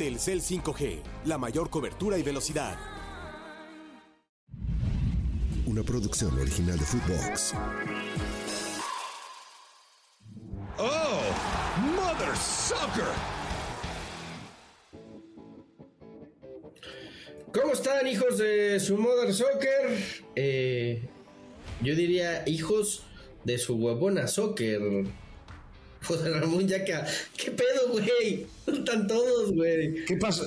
Telcel 5G, la mayor cobertura y velocidad. Una producción original de Footbox. ¡Oh! ¡Mother Sucker! ¿Cómo están, hijos de su Mother Soccer? Eh, yo diría hijos de su huevona Soccer. José Ramón Yaca, ¿qué pedo, güey? Están todos, güey. ¿Qué pasa?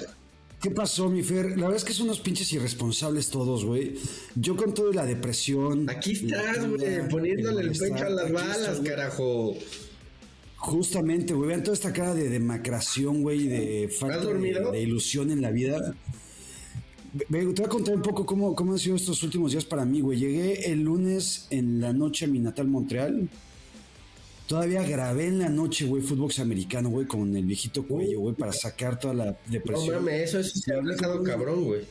¿Qué pasó, mi Fer? La verdad es que son unos pinches irresponsables todos, güey. Yo con todo la depresión. Aquí estás, güey, poniéndole el pecho a las balas, estoy, carajo. Justamente, güey. Vean toda esta cara de demacración, güey, de falta de, dormido? de ilusión en la vida. Ve, Te voy a contar un poco cómo, cómo han sido estos últimos días para mí, güey. Llegué el lunes en la noche a mi natal Montreal. Todavía grabé en la noche, güey, fútbol americano, güey, con el viejito cuello, güey, para sacar toda la No depresión. mames, eso, eso se ha dejado cabrón, güey.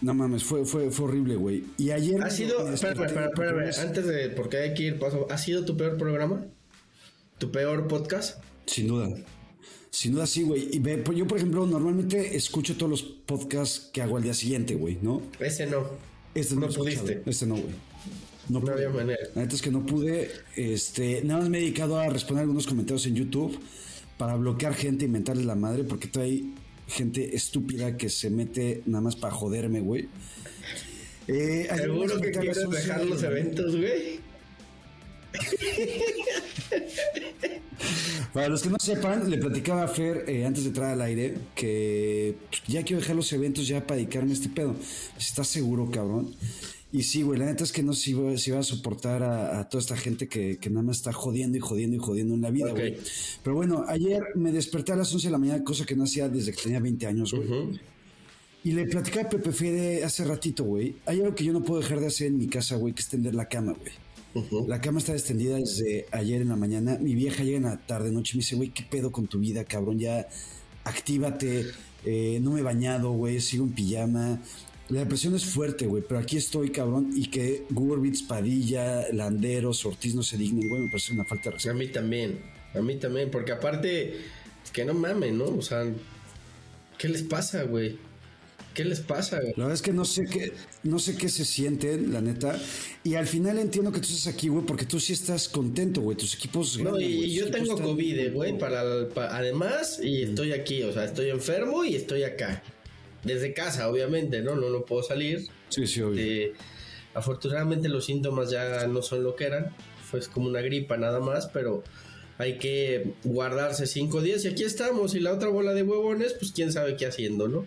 No mames, fue, fue, fue horrible, güey. Y ayer. ¿Ha sido, me espérame, espérame, espérame, antes de, porque hay que ir paso, ¿ha sido tu peor programa? ¿Tu peor podcast? Sin duda. Sin duda sí, güey. Y ve, pues yo, por ejemplo, normalmente escucho todos los podcasts que hago al día siguiente, güey, ¿no? Ese no. Este no, pudiste. Este no, güey. No, No había manera. La neta es que no pude. Este, nada más me he dedicado a responder algunos comentarios en YouTube para bloquear gente y mentarles la madre, porque hay gente estúpida que se mete nada más para joderme, güey. Eh, ¿Seguro que quieres 11 dejar de los eventos, güey? Para los que no sepan, le platicaba a Fer eh, antes de entrar al aire que pues, ya quiero dejar los eventos ya para dedicarme a este pedo. ¿Estás seguro, cabrón? Y sí, güey, la neta es que no sé si iba a soportar a, a toda esta gente que, que nada más está jodiendo y jodiendo y jodiendo en la vida, güey. Pero bueno, ayer me desperté a las 11 de la mañana, cosa que no hacía desde que tenía 20 años, güey. Y le platicaba a Pepe Fede hace ratito, güey. Hay algo que yo no puedo dejar de hacer en mi casa, güey, que es tender la cama, güey. La cama está extendida desde ayer en la mañana. Mi vieja llega en la tarde, noche y me dice, güey, ¿qué pedo con tu vida, cabrón? Ya actívate. Eh, no me he bañado, güey, sigo en pijama. La depresión es fuerte, güey, pero aquí estoy, cabrón. Y que Gurbitz, Padilla, Landeros, Ortiz no se dignen, güey, me parece una falta de A respeto. mí también, a mí también, porque aparte, que no mamen, ¿no? O sea, ¿qué les pasa, güey? ¿Qué les pasa, güey? La verdad es que no sé qué, no sé qué se sienten, la neta. Y al final entiendo que tú estás aquí, güey, porque tú sí estás contento, güey. Tus equipos. No, ganan, y, güey, yo tengo COVID, güey, para, además, y estoy aquí, o sea, estoy enfermo y estoy acá. Desde casa, obviamente, ¿no? No, no puedo salir. Sí, sí, obvio. Eh, afortunadamente los síntomas ya no son lo que eran. Fue como una gripa nada más, pero hay que guardarse cinco días y aquí estamos. Y la otra bola de huevones, pues quién sabe qué haciendo, ¿no?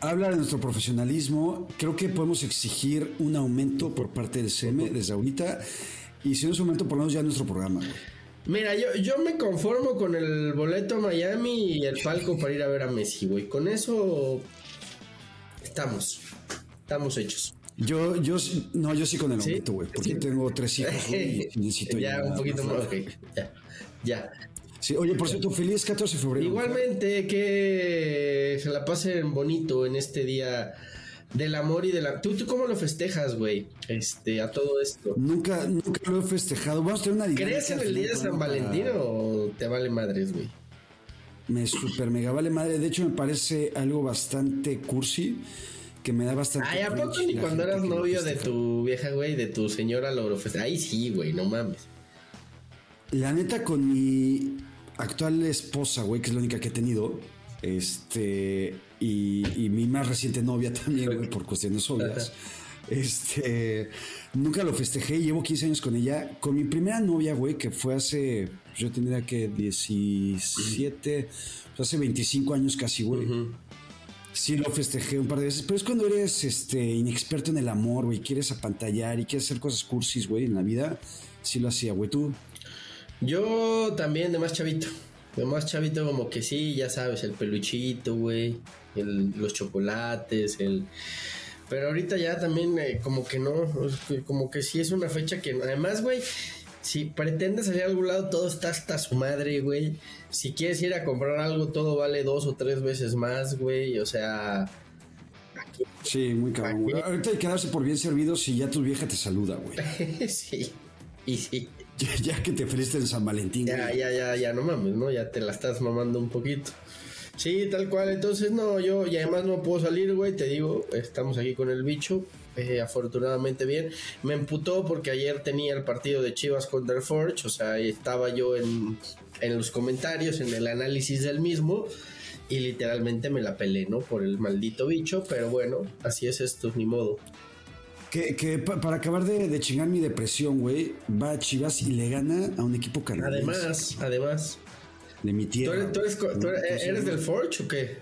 Habla de nuestro profesionalismo. Creo que podemos exigir un aumento por parte del CM desde ahorita. Y si no es un aumento, por lo menos ya en nuestro programa. Mira, yo, yo me conformo con el boleto a Miami y el palco para ir a ver a Messi, güey. Con eso estamos. Estamos hechos. Yo, yo, no, yo sí con el aumento, güey, porque Sí. tengo tres hijos, güey, y necesito ya, un poquito más. más. ok, Ya, ya. Sí, oye, por cierto, feliz 14 de febrero. Igualmente, que se la pasen bonito en este día del amor y de la... ¿Tú, tú cómo lo festejas, güey? Este, a todo esto. Nunca, nunca lo he festejado. Vamos a tener una ¿Crees en el día de San Valentín para- o te vale madres, güey? Me super mega vale madre. De hecho, me parece algo bastante cursi. Que me da bastante. Ay, ¿a poco ni cuando eras novio de tu vieja, güey, de tu señora lo festejas? Ahí sí, güey, no mames. La neta, con mi actual esposa, güey, que es la única que he tenido. Este. Y, y mi más reciente novia también, güey, por cuestiones obvias. Este. Nunca lo festejé, llevo 15 años con ella. Con mi primera novia, güey, que fue hace. Yo tendría que 17. pues hace 25 años casi, güey. Sí lo festejé un par de veces, pero es cuando eres este inexperto en el amor, güey, quieres apantallar y quieres hacer cosas cursis, güey, en la vida. Sí lo hacía, güey, tú. Yo también, de más chavito. De más chavito como que sí, ya sabes, el peluchito, güey, el- los chocolates, el... Pero ahorita ya también eh, como que no, como que sí es una fecha que además, güey, si pretendes salir a algún lado todo está hasta su madre, güey. Si quieres ir a comprar algo todo vale dos o tres veces más, güey. O sea, Sí, muy cabrón. Ahorita hay que quedarse por bien servido si ya tu vieja te saluda, güey. sí. Y sí. Ya, ya que te feliste en San Valentín, Ya, ya, ya, ya, no mames, ¿no? Ya te la estás mamando un poquito. Sí, tal cual. Entonces, no, yo, y además no puedo salir, güey. Te digo, estamos aquí con el bicho. eh, afortunadamente bien. Me emputó porque ayer tenía el partido de Chivas contra el Forge. O sea, estaba yo en, en los comentarios, en el análisis del mismo. Y literalmente me la pelé, ¿no? Por el maldito bicho. Pero bueno, así es esto, ni modo. Que, que pa- para acabar de, de chingar mi depresión, güey, va a Chivas y le gana a un equipo canadiense. Además, además. de mi ¿Tú tierra. eres, tú eres tú eres- eres del Forge o qué?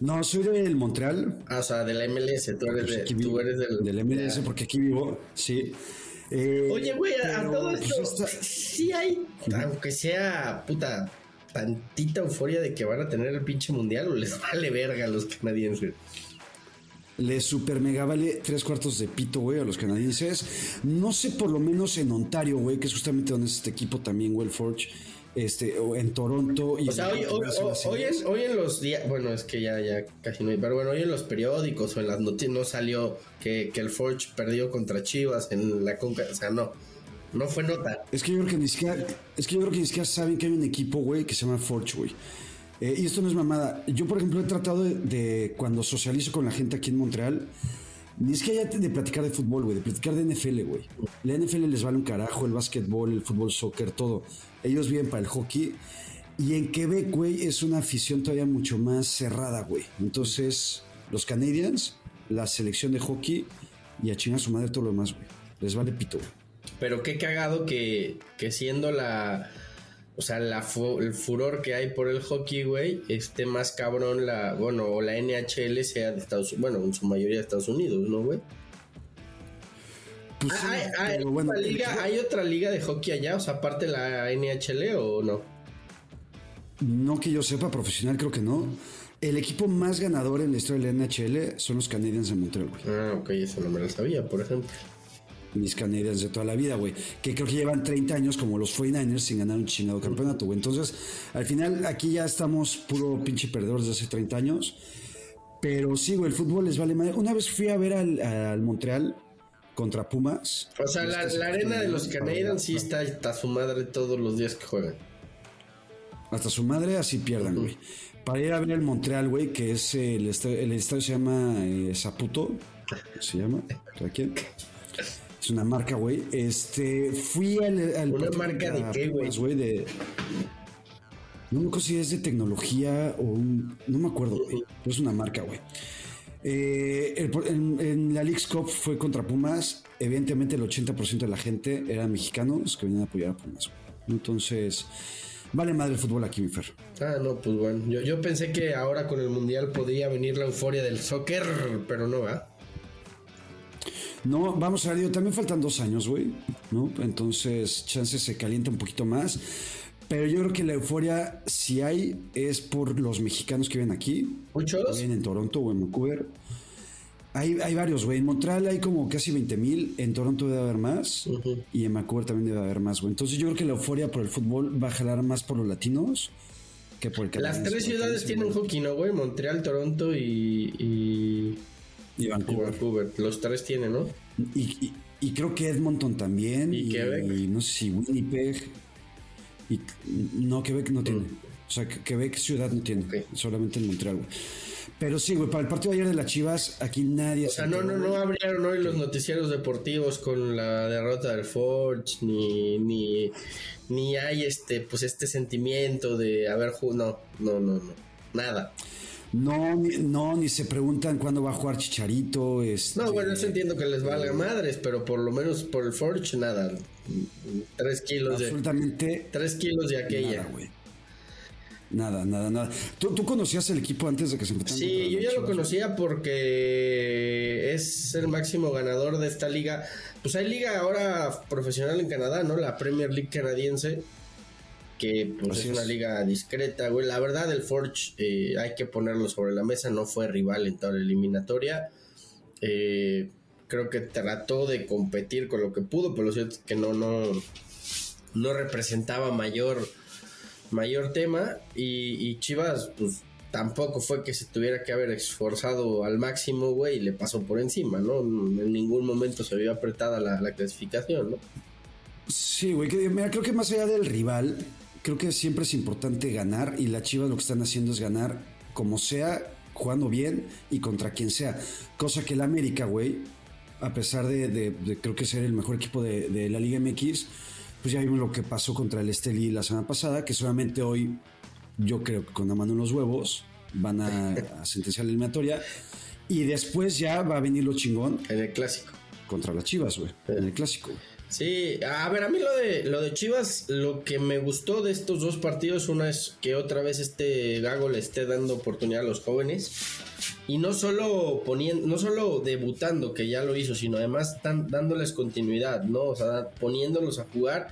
No, soy del Montreal. Ah, o sea, de la MLS. Tú eres, Pues de, tú vivo. eres del, del MLS, porque aquí vivo, sí. Eh, Oye, güey, a, a todo pues, esto, esta- sí hay, aunque sea, puta, tantita euforia de que van a tener el pinche mundial o les vale verga a los canadienses. Le super mega vale tres cuartos de pito, güey, a los canadienses. No sé, por lo menos en Ontario, güey, que es justamente donde es este equipo también, güey, el Forge. Este, o en Toronto. Y O sea, hoy, hoy, hoy- hoy en, hoy en los días, bueno, es que ya, ya casi no hay, pero bueno, hoy en los periódicos o en las noticias no salió que, que el Forge perdió contra Chivas en la Conca, o sea, no, no fue nota. Es que yo creo que ni siquiera, es que yo creo que ni siquiera saben que hay un equipo, güey, que se llama Forge, güey. Eh, y esto no es mamada. Yo, por ejemplo, he tratado de, cuando socializo con la gente aquí en Montreal, ni es que haya de platicar de fútbol, güey, de platicar de NFL, güey. La NFL les vale un carajo, el básquetbol, el fútbol, soccer, todo. Ellos viven para el hockey. Y en Quebec, güey, es una afición todavía mucho más cerrada, güey. Entonces, los Canadiens, la selección de hockey y a chingar su madre todo lo demás, güey. Les vale pito, güey. Pero qué cagado que, que siendo la. O sea, la fu- el furor que hay por el hockey, güey, esté más cabrón la. Bueno, o la NHL sea de Estados Unidos. Bueno, en su mayoría de Estados Unidos, ¿no, güey? Pues sí, Ah, ¿Hay, hay pero bueno, otra liga, ¿Hay otra liga de hockey allá? O sea, aparte la NHL o no? No que yo sepa, profesional creo que no. El equipo más ganador en la historia de la NHL son los Canadiens de Montreal, güey. Ah, ok, eso no me lo sabía, por ejemplo. Mis Canadiens de toda la vida, güey. Que creo que llevan 30 años como los 49ers sin ganar un chingado campeonato, güey. Entonces, al final, aquí ya estamos puro pinche perdedor desde hace 30 años. Pero sí, güey, el fútbol les vale madre. Una vez fui a ver al, al Montreal contra Pumas. O sea, la, Es que la se- arena de los Canadiens sí está hasta su madre todos los días que juegan. Hasta su madre así pierdan, güey. Para ir a ver el Montreal, güey, que es el estadio, el estadio se llama eh, Zaputo. ¿Se llama? ¿Cada quien? Es una marca, güey. Este, fui al, al ¿Una marca de qué, güey? De no me acuerdo si es de tecnología o un, no me acuerdo, güey. Pero es una marca, güey. Eh, el- en, en la League's Cup fue contra Pumas. Evidentemente el 80% de la gente eran mexicanos que venían a apoyar a Pumas. güey. Entonces, vale madre el fútbol aquí, mi Fer. Ah, no, pues bueno. Yo, yo pensé que ahora con el mundial podría venir la euforia del soccer, pero no va. No, vamos a ver, digo, también faltan dos años, güey, ¿no? Entonces, chance se calienta un poquito más. Pero yo creo que la euforia, si hay, es por los mexicanos que viven aquí. ¿Muchos? Viven en Toronto o en Vancouver. Hay, hay varios, güey. En Montreal hay como casi 20 mil. En Toronto debe haber más. Y en Vancouver también debe haber más, güey. Entonces yo creo que la euforia por el fútbol va a jalar más por los latinos que por el Las tres ciudades tienen hockey, ¿no, güey? Montreal, Toronto y, y, Y Vancouver. Vancouver. Los tres tienen, ¿no? Y, y- y creo que Edmonton también. ¿Y Quebec? y no sé si Winnipeg. Y, no, Quebec no tiene. O sea, que- Quebec ciudad no tiene. Solamente en Montreal, güey. Pero sí, güey, para el partido de ayer de las Chivas, aquí nadie O sea, no, no, no abrieron hoy los noticieros deportivos con la derrota del Forge, ni, ni, ni hay este, pues este sentimiento de haber jugado. No, no, no, no. Nada. No, ni, no, ni se preguntan cuándo va a jugar Chicharito. Este, No, bueno, eso entiendo que les valga madres, pero por lo menos por el Forge, nada. Tres kilos de. Absolutamente Tres kilos de aquella. nada, güey. Nada, nada, nada. ¿Tú, tú conocías el equipo antes de que se enfrentaran Sí, yo ya lo conocía porque es el máximo ganador de esta liga. Pues hay liga ahora profesional en Canadá, ¿no? La Premier League canadiense. Que pues, es una liga discreta, güey. La verdad, el Forge, eh, hay que ponerlo sobre la mesa, no fue rival en toda la eliminatoria. Eh, creo que trató de competir con lo que pudo, pero lo cierto es que no, no, no representaba mayor, mayor tema. Y, y Chivas, pues tampoco fue que se tuviera que haber esforzado al máximo, güey, y le pasó por encima, ¿no? En ningún momento se vio apretada la, la clasificación, ¿no? Sí, güey, que, mira, creo que más allá del rival, creo que siempre es importante ganar y la Chivas lo que están haciendo es ganar como sea, jugando bien y contra quien sea. Cosa que el América, güey, a pesar de, de- de creo que ser el mejor equipo de, de la Liga MX, pues ya vimos lo que pasó contra el Esteli la semana pasada, que solamente hoy, yo creo que con la mano en los huevos, van a, a sentenciar la eliminatoria. Y después ya va a venir lo chingón En el clásico. contra las Chivas, güey, en el clásico. Sí, a ver, a mí lo de, lo de Chivas, lo que me gustó de estos dos partidos, una es que otra vez este Gago le esté dando oportunidad a los jóvenes. Y no solo poniendo, no solo debutando, que ya lo hizo, sino además tan- dándoles continuidad, ¿no? O sea, poniéndolos a jugar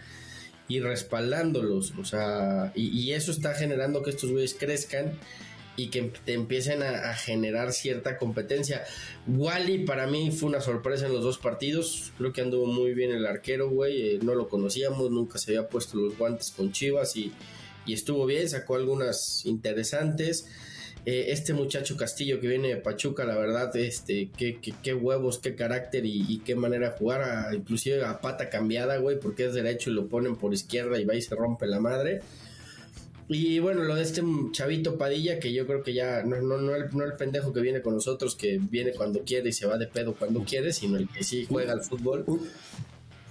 y respaldándolos. O sea, y, y eso está generando que estos güeyes crezcan y que te empiecen a, generar cierta competencia. Wally para mí fue una sorpresa en los dos partidos. Creo que anduvo muy bien el arquero, güey. Eh, no lo conocíamos, nunca se había puesto los guantes con Chivas y, y estuvo bien, sacó algunas interesantes. Eh, este muchacho Castillo que viene de Pachuca, la verdad, este, qué, qué- qué huevos, qué carácter y, qué manera de jugar, a- inclusive a pata cambiada, güey, porque es derecho y lo ponen por izquierda y va y se rompe la madre. Y bueno, lo de este chavito Padilla, que yo creo que ya no, no, no, el, no el pendejo que viene con nosotros, que viene cuando quiere y se va de pedo cuando quiere, sino el que sí juega al fútbol.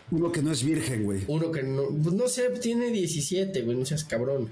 Uno que no es virgen, güey. Uno que no, pues no sé, tiene 17, güey, no seas cabrón.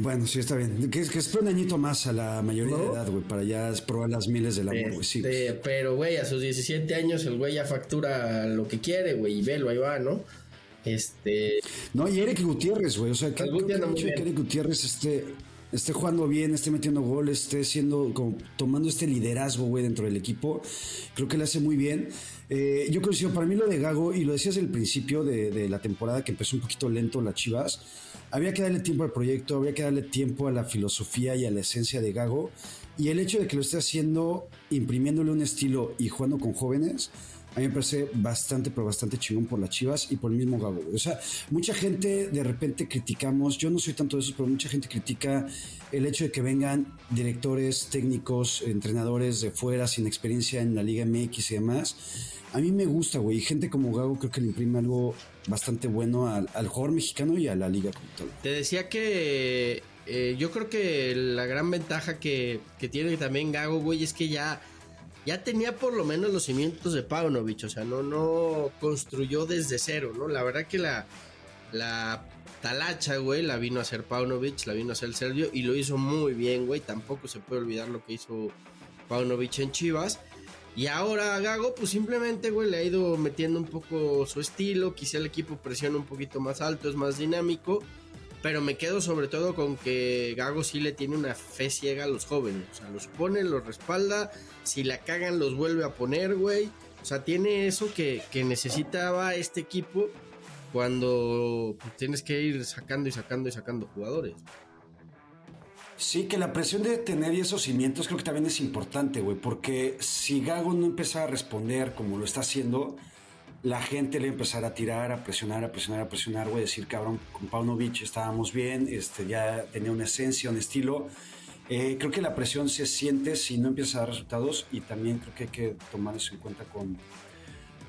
Bueno, sí, está bien. Que, que espera un añito más a la mayoría de edad, güey, para ya probar las miles del amor, güey. Sí, Este, pero, güey, a sus 17 años el güey ya factura lo que quiere, güey, y velo, ahí va, ¿no? Este. No, y Eric Gutiérrez, güey. O sea, que, creo que que. Eric Gutiérrez esté, esté jugando bien, esté metiendo goles, esté siendo, tomando este liderazgo, güey, dentro del equipo, creo que le hace muy bien. Eh, yo coincido, para mí lo de Gago, y lo decías el principio de, de la temporada, que empezó un poquito lento las Chivas, había que darle tiempo al proyecto, había que darle tiempo a la filosofía y a la esencia de Gago. Y el hecho de que lo esté haciendo, imprimiéndole un estilo y jugando con jóvenes, a mí me parece bastante, pero bastante chingón por las Chivas y por el mismo Gago. güey. O sea, mucha gente de repente criticamos, yo no soy tanto de eso, pero mucha gente critica el hecho de que vengan directores, técnicos, entrenadores de fuera sin experiencia en la Liga MX y demás. A mí me gusta, güey. Gente como Gago creo que le imprime algo bastante bueno al, al jugador mexicano y a la liga como tal. Te decía que eh, yo creo que la gran ventaja que, que tiene también Gago, güey, es que ya, ya tenía por lo menos los cimientos de Paunovic, o sea, no, no construyó desde cero, ¿no? La verdad que la, la talacha, güey, la vino a hacer Paunovic, la vino a hacer Sergio y lo hizo muy bien, güey, tampoco se puede olvidar lo que hizo Paunovic en Chivas. Y ahora Gago, pues simplemente, güey, le ha ido metiendo un poco su estilo. Quizá el equipo presiona un poquito más alto, es más dinámico. Pero me quedo sobre todo con que Gago sí le tiene una fe ciega a los jóvenes. O sea, los pone, los respalda. Si la cagan, los vuelve a poner, güey. O sea, tiene eso que, que necesitaba este equipo cuando tienes que ir sacando y sacando y sacando jugadores. Sí, que la presión de tener esos cimientos creo que también es importante, güey, porque si Gago no empieza a responder como lo está haciendo, la gente le va a empezar a tirar, a presionar, a presionar, a presionar, güey, decir, cabrón, con Paunovic estábamos bien, este, ya tenía una esencia, un estilo. Eh, creo que la presión se siente si no empieza a dar resultados y también creo que hay que tomar eso en cuenta con,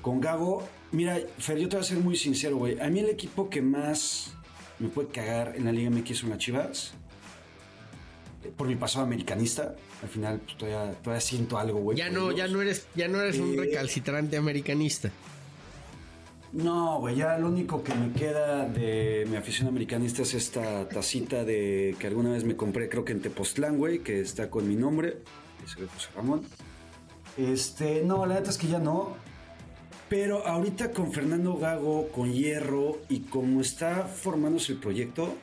con Gago. Mira, Fer, yo te voy a ser muy sincero, güey. A mí el equipo que más me puede cagar en la Liga MX son las Chivas por mi pasado americanista. Al final pues, todavía, todavía siento algo, güey. Ya no, ellos. ya no eres, ya no eres un Eh, recalcitrante americanista. No, güey, ya lo único que me queda de mi afición americanista es esta tacita de que alguna vez me compré, creo que en Tepoztlán, güey, que está con mi nombre, ese José Ramón. Este, no, la neta es que ya no. Pero ahorita con Fernando Gago, con Hierro y como está formándose el proyecto,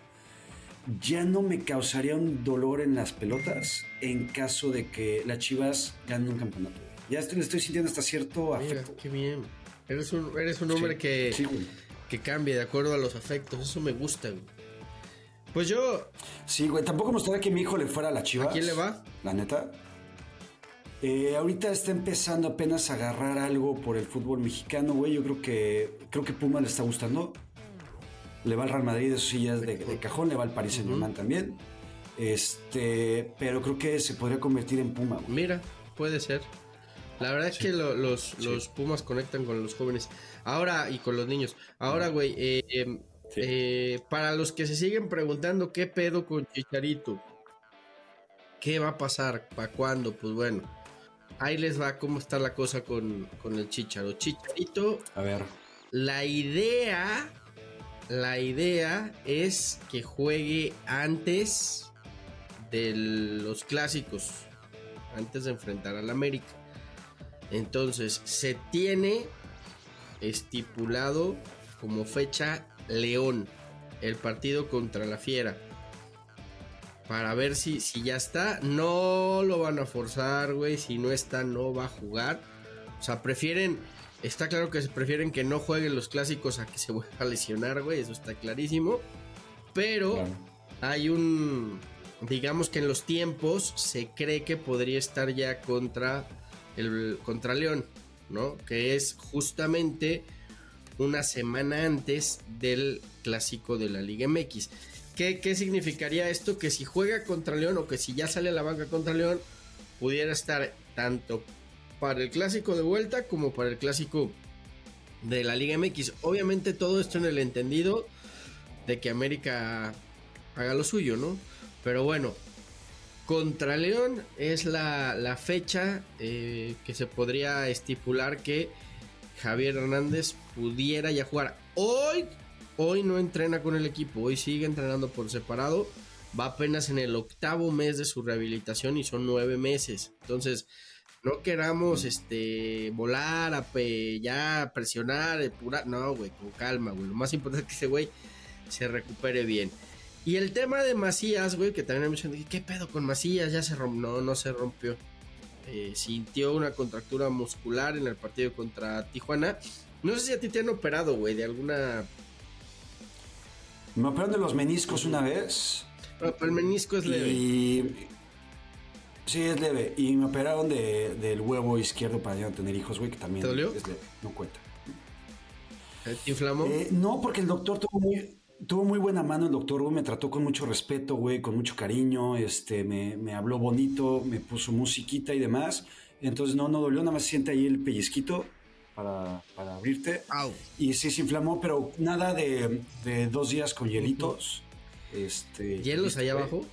ya no me causaría un dolor en las pelotas en caso de que las Chivas ganen un campeonato. Ya estoy, le estoy sintiendo hasta cierto Mira, afecto. qué bien. Eres un, eres un hombre Sí, que, sí, que cambia de acuerdo a los afectos. Eso me gusta, güey. Pues yo, Sí, güey, tampoco me gustaría que mi hijo le fuera a la Chivas. ¿A quién le va? La neta. Eh, ahorita está empezando apenas a agarrar algo por el fútbol mexicano, güey. Yo creo que creo que Puma le está gustando. Le va al Real Madrid, eso sí ya es de, de cajón. Le va al Paris Saint Germain también. Este, pero creo que se podría convertir en Puma, güey. mira, puede ser. La verdad es que lo- los, los Pumas conectan con los jóvenes. Ahora, y con los niños. Ahora, güey, eh, eh, eh, para los que se siguen preguntando qué pedo con Chicharito, qué va a pasar, para cuándo, pues bueno, ahí les va cómo está la cosa con, con el Chicharo. Chicharito, A ver. la idea, la idea es que juegue antes de los clásicos, antes de enfrentar al América. Entonces, se tiene estipulado como fecha León, el partido contra la Fiera. Para ver si, si ya está. No lo van a forzar, güey. Si no está, no va a jugar. O sea, prefieren. Está claro que se prefieren que no jueguen los clásicos a que se vuelva a lesionar, güey. Eso está clarísimo. Pero hay un. Digamos que en los tiempos se cree que podría estar ya contra el contra León, ¿no? Que es justamente una semana antes del clásico de la Liga MX. ¿Qué, qué significaría esto? Que si juega contra León o que si ya sale a la banca contra León, pudiera estar tanto para el clásico de vuelta como para el clásico de la Liga MX. Obviamente todo esto en el entendido de que América haga lo suyo, ¿no? Pero bueno, contra León es la, fecha eh, que se podría estipular que Javier Hernández pudiera ya jugar. Hoy, hoy no entrena con el equipo, hoy sigue entrenando por separado. Va apenas en el octavo mes de su rehabilitación y son nueve meses. Entonces, no queramos este volar a ya presionar, depurar. No, güey, con calma, güey. Lo más importante es que ese güey se recupere bien. Y el tema de Macías, güey, que también hay mucha gente que, ¿qué pedo con Macías? Ya se rompió. No, no se rompió. Eh, sintió una contractura muscular en el partido contra Tijuana. No sé si a ti te han operado, güey, de alguna. Me operaron de los meniscos una vez. No, pero el menisco es leve. Y. Sí, es leve. Y me operaron de- del huevo izquierdo para ya no tener hijos, güey, que también ¿Te dolió? es leve. No cuenta. ¿Te inflamó? Eh, no, porque el doctor tuvo muy, tuvo muy buena mano. El doctor, güey, me trató con mucho respeto, güey, con mucho cariño. Este, me, me habló bonito, me puso musiquita y demás. Entonces, no, no dolió. Nada más siente ahí el pellizquito para, para abrirte. Y sí se inflamó, pero nada de, de dos días con hielitos. Este, ¿Hielos listo, allá güey. abajo?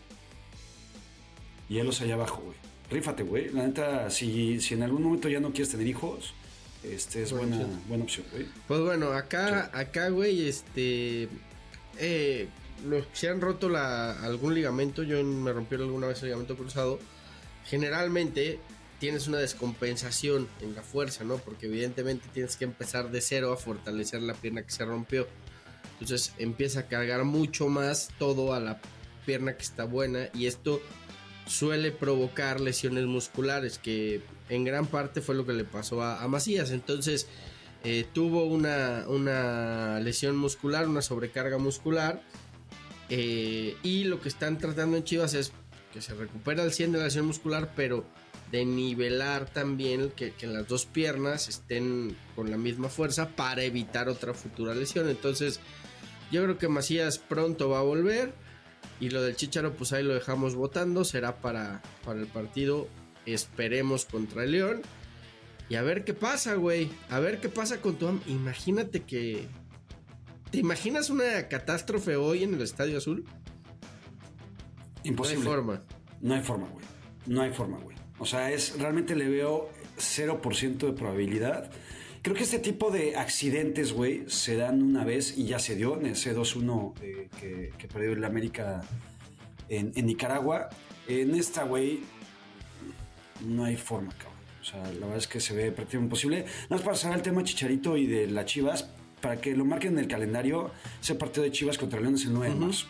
Hielos allá abajo, güey. Rífate, güey. La neta, si, si en algún momento ya no quieres tener hijos, este es Buena buena, opción. buena opción, güey. Pues bueno, acá, acá, güey, este. Eh, los se han roto algún ligamento, yo me rompí alguna vez el ligamento cruzado. Generalmente tienes una descompensación en la fuerza, ¿no? Porque evidentemente tienes que empezar de cero a fortalecer la pierna que se rompió. Entonces empieza a cargar mucho más todo a la pierna que está buena y esto suele provocar lesiones musculares, que en gran parte fue lo que le pasó a, a Macías. Entonces eh, tuvo una, una lesión muscular, una sobrecarga muscular. eh, y lo que están tratando en Chivas es que se recupera al 100 de la lesión muscular, pero de nivelar también que, que las dos piernas estén con la misma fuerza para evitar otra futura lesión. Entonces, yo creo que Macías pronto va a volver. Y lo del Chicharo, pues ahí lo dejamos votando. Será para, para el partido, esperemos, contra el León. Y a ver qué pasa, güey. A ver qué pasa con tu... Imagínate que... ¿Te imaginas una catástrofe hoy en el Estadio Azul? Imposible. No hay forma. No hay forma, güey. No hay forma, güey. O sea, es realmente le veo 0% de probabilidad. Creo que este tipo de accidentes, güey, se dan una vez y ya se dio en ese 2-1 eh, que, que perdió el América en, en Nicaragua. En esta, güey, no hay forma, cabrón. O sea, la verdad es que se ve prácticamente imposible. Nada más para cerrar el tema Chicharito y de las Chivas, para que lo marquen en el calendario, ese partido de Chivas contra León es el 9 de marzo.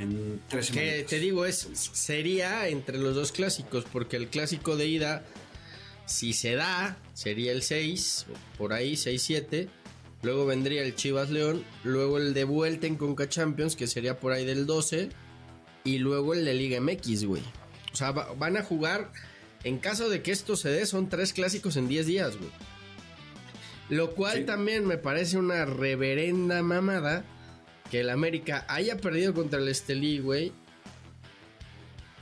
En tres Que semanas. te digo, es, sería entre los dos clásicos, porque el clásico de ida, si se da, sería el 6, o por ahí, 6-7. Luego vendría el Chivas León, luego el de vuelta en Conca Champions, que sería por ahí del 12, y luego el de Liga MX, güey. O sea, va- van a jugar, en caso de que esto se dé, son tres clásicos en 10 días, güey. Lo cual Sí. también me parece una reverenda mamada que el América haya perdido contra el Estelí, güey.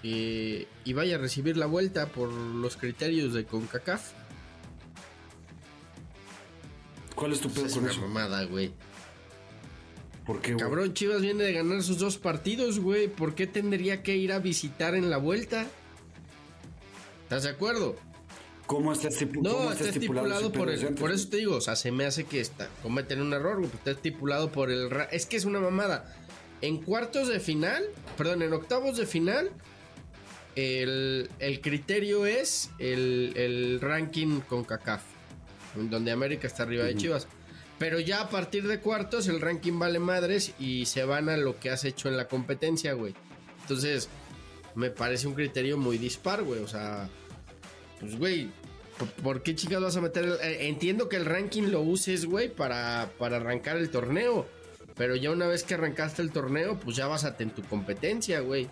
Y, y vaya a recibir la vuelta por los criterios de CONCACAF. ¿Cuál es tu pedo Es con una eso? mamada, güey. ¿Por qué, güey? Cabrón, Chivas viene de ganar sus dos partidos, güey. ¿Por qué tendría que ir a visitar en la vuelta? ¿Estás de acuerdo? ¿Cómo está, estipu- cómo No, está estipulado ese por el, por eso te digo, o sea, se me hace que está, cometen un error, güey, está estipulado por el es que es una mamada. En cuartos de final, perdón, en octavos de final, el, el criterio es el, el ranking con CACAF, donde América está arriba de Chivas. Pero ya a partir de cuartos, el ranking vale madres y se van a lo que has hecho en la competencia, güey. Entonces, me parece un criterio muy dispar, güey. O sea, pues, güey, ¿por- ¿por qué chicas vas a meter? el- eh, entiendo que el ranking lo uses, güey, para, para arrancar el torneo. Pero ya una vez que arrancaste el torneo, pues ya vas a en tu competencia, güey.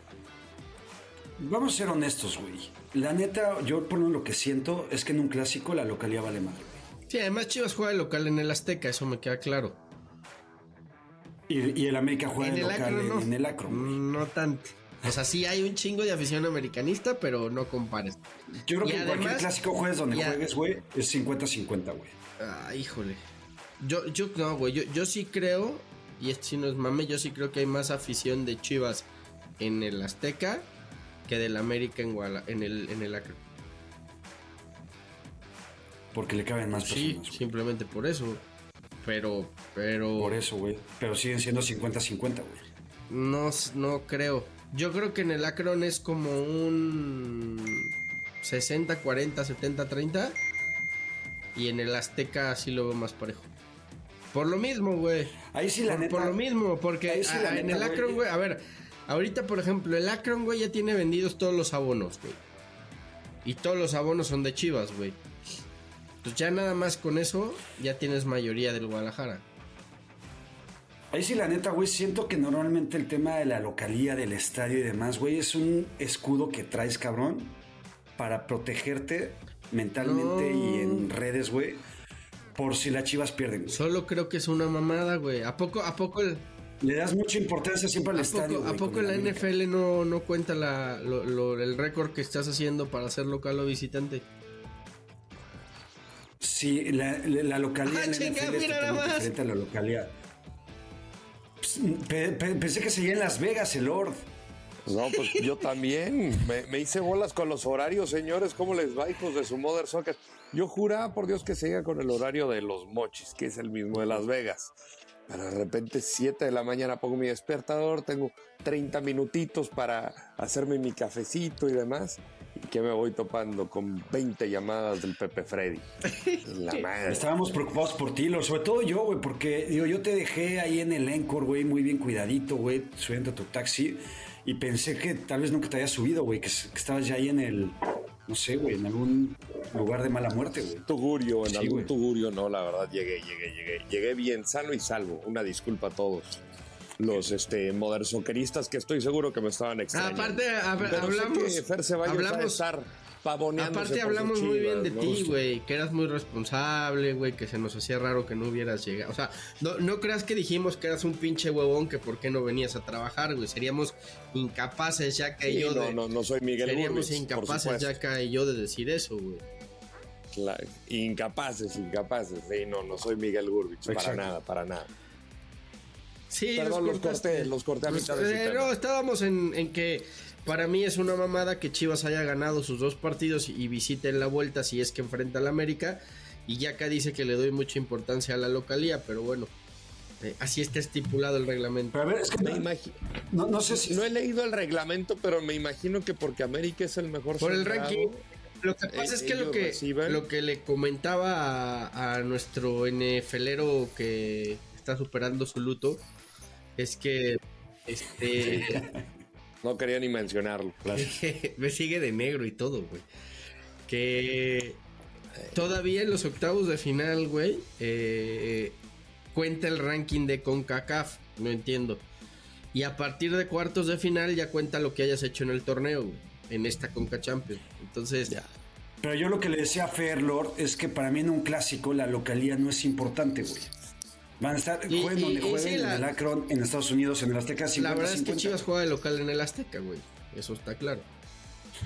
Vamos a ser honestos, güey. La neta, yo por lo que siento es que en un clásico la localidad vale madre, güey. Sí, además Chivas juega de local en el Azteca, eso me queda claro. Y, y el América juega en de el local Acro en, no. en el Acro. güey. No tanto. O sea, sí hay un chingo de afición americanista, pero no compares. Yo creo Y que en cualquier además- clásico juegues donde juegues, güey, es 50-50, güey. Ah, híjole. Yo, yo, no, güey, yo, yo sí creo, y esto sí no es mame, yo sí creo que hay más afición de Chivas en el Azteca que del América en, Guala- en el, en el Acro. Porque le caben más Sí, personas. güey. simplemente por eso. Pero, pero... Por eso, güey. Pero siguen siendo 50-50, güey. No, no creo. Yo creo que en el Akron es como un 60, 40, 70, 30. Y en el Azteca sí lo veo más parejo. Por lo mismo, güey. Ahí sí, la por, neta- por lo mismo, porque sí, en el. Akron, güey, a ver, ahorita por ejemplo, el Akron, güey, ya tiene vendidos todos los abonos, güey. Y todos los abonos son de Chivas, güey. Pues ya nada más con eso, ya tienes mayoría del Guadalajara. Ahí sí, la neta, güey, siento que normalmente el tema de la localía, del estadio y demás, güey, es un escudo que traes, cabrón, para protegerte mentalmente No. y en redes, güey, por si las chivas pierden. güey. Solo creo que es una mamada, güey. ¿A poco, a poco el, Le das mucha importancia siempre al ¿A estadio. poco, güey, ¿a poco la. NFL no, no cuenta la, lo- lo- el récord que estás haciendo para ser local o visitante? Sí, la, la- localidad Ah, la NFL es mira nada más. diferente a la localidad. Pues, pe- pe- pensé que seguía en Las Vegas el Lord. No, pues yo también. Me, me hice bolas con los horarios, señores. ¿Cómo les va, hijos de su Mother Soccer? Yo juraba por Dios que seguía con el horario de los mochis, que es el mismo de Las Vegas. Pero de repente, 7 de la mañana pongo mi despertador, tengo 30 minutitos para hacerme mi cafecito y demás. Que me voy topando con 20 llamadas del Pepe Freddy. La madre. Estábamos preocupados por ti, Lord, sobre todo yo, güey, porque digo, yo te dejé ahí en el Encore, güey, muy bien cuidadito, güey, subiendo a tu taxi. Y pensé que tal vez nunca te habías subido, güey, que, que estabas ya ahí en el, no sé, güey, en algún lugar de mala muerte, güey. Tugurio, en Sí, algún güey. tugurio, no, la verdad, llegué, llegué, llegué. Llegué bien, sano y salvo. Una disculpa a todos los este, modersoqueristas que estoy seguro que me estaban extrañando. Aparte, hab- Pero sé hablamos- que Fer Ceballos hablamos- estar pavoneándose Aparte hablamos muy bien de chivas, ti, ¿no? güey, que eras muy responsable, güey, que se nos hacía raro que no hubieras llegado. O sea, no, no creas que dijimos que eras un pinche huevón, que por qué no venías a trabajar, güey. Seríamos incapaces ya que Sí, yo no, de... no, no soy Miguel Seríamos incapaces ya que yo de decir eso, güey. Claro, Incapaces, incapaces. Sí, no, no soy Miguel Gurbich, para nada, para nada. Sí, Perdón, los cortaste. corté, los corté a Los- mitad de eh, no, estábamos en, en que para mí es una mamada que Chivas haya ganado sus dos partidos y visite en la vuelta si es que enfrenta al América. Y ya acá dice que le doy mucha importancia a la localía, pero bueno, eh, así está estipulado el reglamento. Pero a ver, es que Me no, imagino. no, no sé si. No he leído el reglamento, pero me imagino que porque América es el mejor Por el ranking. Lo que pasa eh, es que lo que, reciben. lo que le comentaba a, a nuestro NFLero que está superando su luto es que este No quería ni mencionarlo. me sigue de negro y todo, güey. Que todavía en los octavos de final, güey, eh, cuenta el ranking de CONCACAF, no entiendo. Y a partir de cuartos de final ya cuenta lo que hayas hecho en el torneo, güey, en esta Conca Champions. Entonces, Pero yo lo que le decía a Fairlord es que para mí en un clásico la localía no es importante, güey. Van a estar, Y- jueguen y- donde y jueguen, sí, en la- el Akron, en Estados Unidos, en el Azteca 50 la verdad es que 50. Chivas juega de local en el Azteca, güey. Eso está claro.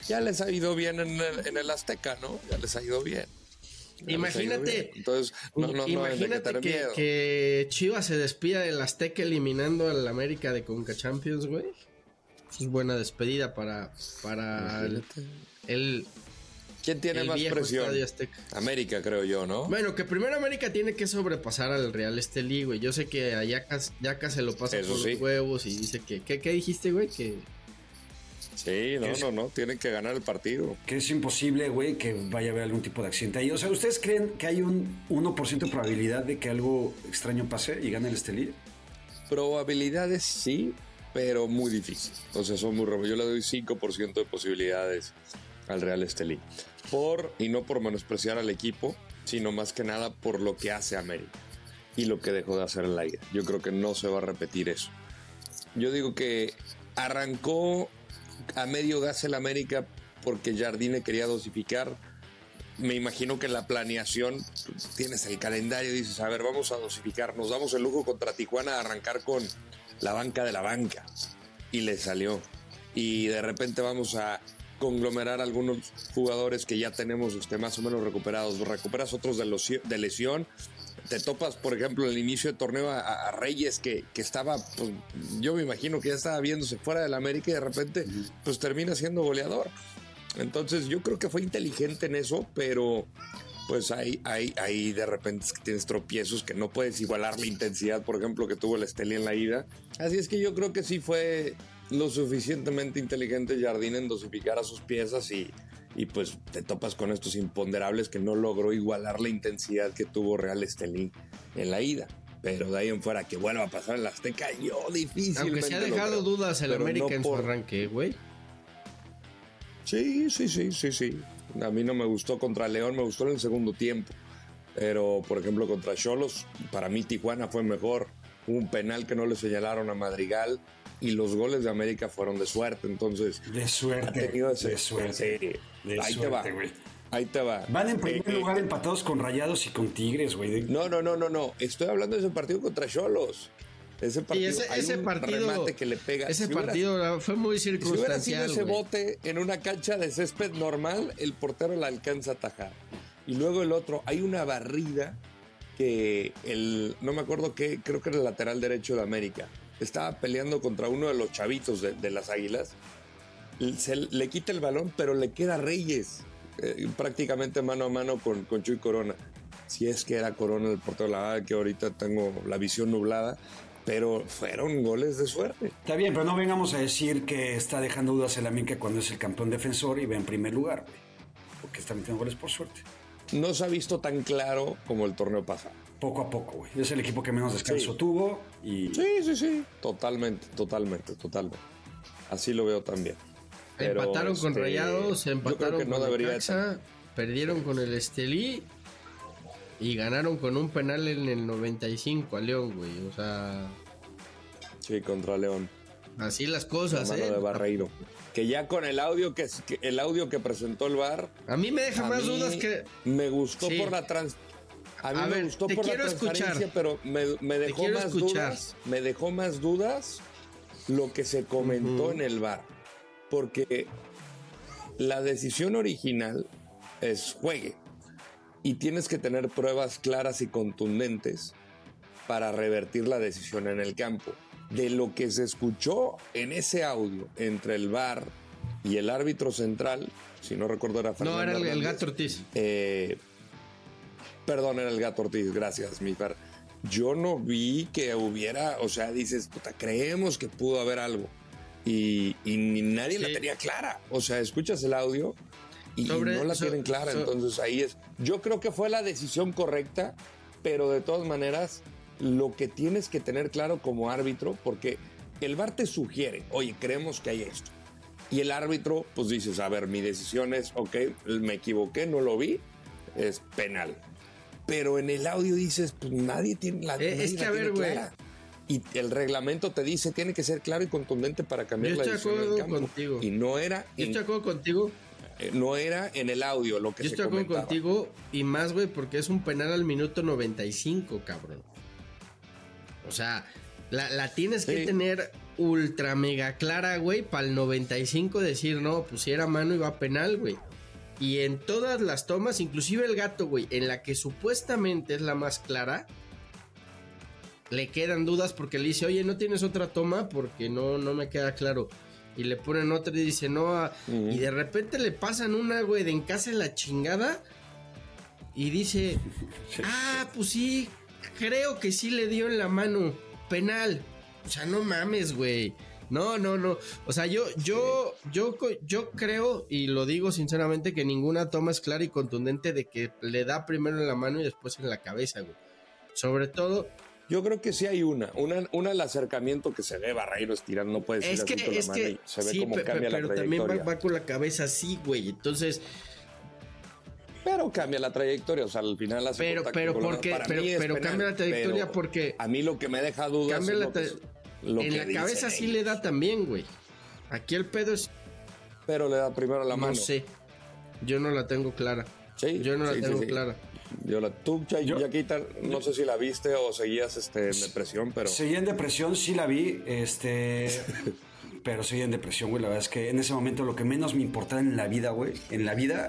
Ya les ha ido bien en el, en el Azteca, ¿no? Ya les ha ido bien. Ya ido Imagínate, bien. Entonces, no, no, no que imagínate tener que, miedo. que Chivas se despida del Azteca eliminando al América de Conca Champions, güey. Es buena despedida para, para el, el- ¿Quién tiene el más viejo presión? Estadio Azteca. América, creo yo, ¿no? Bueno, que primero América tiene que sobrepasar al Real Estelí, güey. Yo sé que a Yacas, Yacas se lo pasa Eso por sí. los huevos y dice que... ¿Qué, qué dijiste, güey? Que... Sí, no, Es- no, no. Tienen que ganar el partido. Que es imposible, güey, que vaya a haber algún tipo de accidente ahí. O sea, ¿ustedes creen que hay un 1% de probabilidad de que algo extraño pase y gane el Estelí? Probabilidades sí, pero muy difícil. O sea, son muy raro. Yo le doy 5% de posibilidades al Real Estelí. Por, y no por menospreciar al equipo, sino más que nada por lo que hace América y lo que dejó de hacer en la ida. Yo creo que no se va a repetir eso. Yo digo que arrancó a medio gas el América porque Jardine quería dosificar. Me imagino que la planeación tienes el calendario dices, a ver, vamos a dosificar, nos damos el lujo contra Tijuana de arrancar con la banca de la banca. Y le salió. Y de repente vamos a conglomerar algunos jugadores que ya tenemos este, más o menos recuperados. Recuperas otros de, loci- de lesión. Te topas, por ejemplo, en el inicio de torneo a, Reyes que, que estaba, pues, yo me imagino que ya estaba viéndose fuera del América y de repente pues termina siendo goleador. Entonces yo creo que fue inteligente en eso, pero pues hay, hay, hay de repente tienes tropiezos que no puedes igualar la intensidad, por ejemplo, que tuvo el Esteli en la ida. Así es que yo creo que sí fue lo suficientemente inteligente Jardín en dosificar a sus piezas y, y pues te topas con estos imponderables que no logró igualar la intensidad que tuvo Real Estelí en la ida. Pero de ahí en fuera que vuelva a pasar en la Azteca, yo difícilmente. Aunque se ha dejado creo. dudas el América no en su arranque, güey. Sí, sí, sí, sí, sí. A mí no me gustó contra León, me gustó en el segundo tiempo. Pero, por ejemplo, contra Cholos, para mí Tijuana fue mejor. Un penal que no le señalaron a Madrigal y los goles de América fueron de suerte. Entonces, De suerte. ha tenido ese- de suerte. De Ahí te va. Ahí te va. Van en primer Eh, eh, lugar empatados con Rayados y con Tigres, güey. No, no, no, no, no. Estoy hablando de ese partido contra Cholos. Ese Y partido, ese, hay ese un partido... remate que le pega. Ese Si hubiera- partido fue muy Si hubiera sido circunstancial, ese bote en una cancha de césped normal, el portero la alcanza a atajar. Y luego el otro, hay una barrida que el, no me acuerdo qué, creo que era el lateral derecho de América, estaba peleando contra uno de los chavitos de, de las Águilas. Se le quita el balón, pero le queda Reyes, eh, prácticamente mano a mano con, con Chuy Corona. Si es que era Corona el portero, la verdad que ahorita tengo la visión nublada, pero fueron goles de suerte. Está bien, pero no vengamos a decir que está dejando dudas el América cuando es el campeón defensor y va en primer lugar. Porque está metiendo goles por suerte. no se ha visto tan claro como el torneo pasado. Poco a poco, güey. Es el equipo que menos descanso Sí. tuvo y... Sí, sí, sí. Totalmente, totalmente, totalmente. Así lo veo también. Pero, empataron con este, Rayados, yo creo empataron que no con debería perdieron con el Estelí y ganaron con un penal en el 95 a León, güey. O sea, Sí, contra León. así las La cosas, mano ¿eh? de Barreiro. Que ya con el audio que, que- el audio que presentó el VAR. A mí me deja más dudas que... Me gustó Sí. por la trans. A mí A me ver, gustó por la transparencia, escuchar. pero me, me dejó más escuchar. dudas. Me dejó más dudas lo que se comentó en el VAR. Porque la decisión original es juegue. Y tienes que tener pruebas claras y contundentes para revertir la decisión en el campo. De lo que se escuchó en ese audio entre el VAR y el árbitro central, si no recuerdo era No, Fernando era el, el gato Ortiz. eh, Perdón, era el gato Ortiz, gracias, mi par. Yo no vi que hubiera, o sea, dices, puta, creemos que pudo haber algo. Y, y ni nadie la tenía clara. O sea, escuchas el audio y, y Sobre- no la so- tienen clara. so- entonces ahí es. Yo creo que fue la decisión correcta, pero de todas maneras, lo que tienes que tener claro como árbitro, porque el VAR te sugiere, oye, creemos que hay esto. Y el árbitro, pues dices, a ver, mi decisión es, ok, me equivoqué, no lo vi, es penal. Pero en el audio dices, pues nadie tiene la, Eh, es la que, a ver, güey. Y el reglamento te dice, tiene que ser claro y contundente para cambiar Yo la estoy campo. contigo. Y no era, Yo en- estoy de acuerdo contigo. eh, no era en el audio lo que Yo se estoy de acuerdo contigo y más, güey, porque es un penal al minuto 95, cabrón. O sea, la, la tienes que tener ultra mega clara, güey, para el 95 decir, no, pues si era mano iba a penal, güey. Y en todas las tomas, inclusive el gato, güey, en la que supuestamente es la más clara, le quedan dudas porque le dice, oye, ¿no tienes otra toma? Porque no, no me queda claro. Y le ponen otra y dice, no. ah", Y de repente le pasan una, güey, de en casa de la chingada. Y dice, ah, pues sí, creo que sí le dio en la mano. Penal. O sea, no mames, güey. No, no, no. O sea, yo, yo, yo, yo creo, y lo digo sinceramente, que ninguna toma es clara y contundente de que le da primero en la mano y después en la cabeza, güey. Sobre todo, Yo creo que sí hay una. Una, una el acercamiento que se ve Barreiro estirando, no puede es decir que, con la es mano que, y se ve sí, cómo cambia la pero también va, trayectoria. va con la cabeza así, güey. Entonces, Pero cambia la trayectoria, o sea, al final hace Pero- pero con la ¿por qué? mano. Para Pero- es pero cambia la trayectoria porque- A mí lo que me deja dudas cambia es la lo que, tra- lo en que la dicen cabeza sí le da también, güey. Aquí el pedo es, Pero le da primero la no mano. sé. Yo no la tengo clara. Sí, Yo no la sí, tengo sí. clara. Yo la, tú, Chay- Yaquita, no sé si la viste o seguías este, en depresión, pero... Seguía en depresión, sí la vi, este... pero seguía en depresión, güey. La verdad es que en ese momento lo que menos me importaba en la vida, güey, en la vida,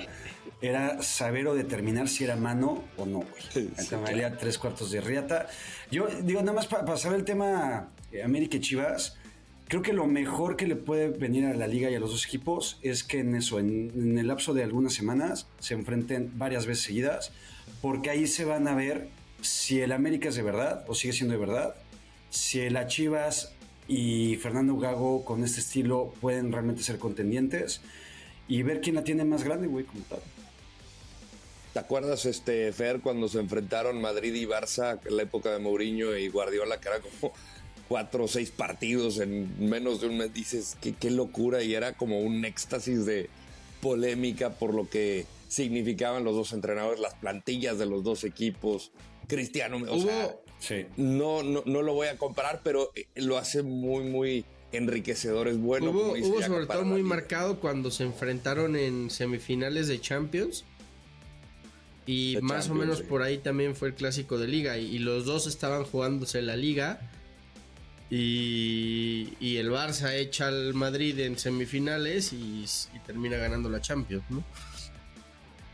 era saber o determinar si era mano o no, güey. Entonces me valía tres cuartos de riata. Yo digo, nada más para pasar el tema América y Chivas, creo que lo mejor que le puede venir a la liga y a los dos equipos es que en eso, en, el lapso de algunas semanas, se enfrenten varias veces seguidas, porque ahí se van a ver si el América es de verdad o sigue siendo de verdad, si el Chivas y Fernando Gago con este estilo pueden realmente ser contendientes y ver quién la tiene más grande, güey, como tal. ¿Te acuerdas, este, Fer, cuando se enfrentaron Madrid y Barça en la época de Mourinho y Guardiola, que eran como cuatro o seis partidos en menos de un mes? Dices, qué, qué locura, y era como un éxtasis de polémica por lo que significaban los dos entrenadores, las plantillas de los dos equipos. Cristiano, o sea, no, no, no lo voy a comparar, pero eh, lo hace muy, muy enriquecedor, es bueno. hubo como hubo sobre todo muy marcado cuando se enfrentaron en semifinales de Champions. Y más o menos sí. por ahí también fue el clásico de liga. Y, y los dos estaban jugándose la liga. Y, y el Barça echa al Madrid en semifinales y, y termina ganando la Champions, ¿no?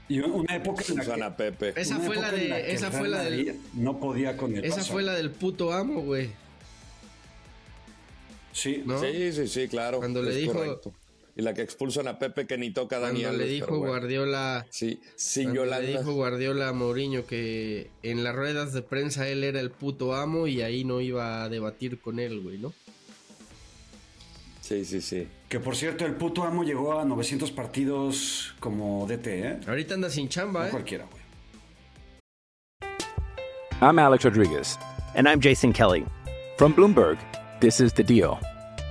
Y una época en la Usan que, a Pepe. Esa una fue la de- esa fue la del- no podía con el Esa Barça. fue la del puto amo, güey. Sí, ¿no? Sí, sí, sí, claro. Cuando le dijo- correcto. Y la que expulsan a Pepe que ni toca a Dani Cuando le Alves, dijo bueno. Guardiola. Sí, sin Yolanda. le dijo Guardiola a Mourinho que en las ruedas de prensa él era el puto amo y ahí no iba a debatir con él, güey, ¿no? Sí, sí, sí. Que por cierto, el puto amo llegó a 900 partidos como DT, ¿eh? Ahorita anda sin chamba, No ¿eh? cualquiera, güey. I'm Alex Rodriguez. And I'm Jason Kelly. From Bloomberg, this is The Deal.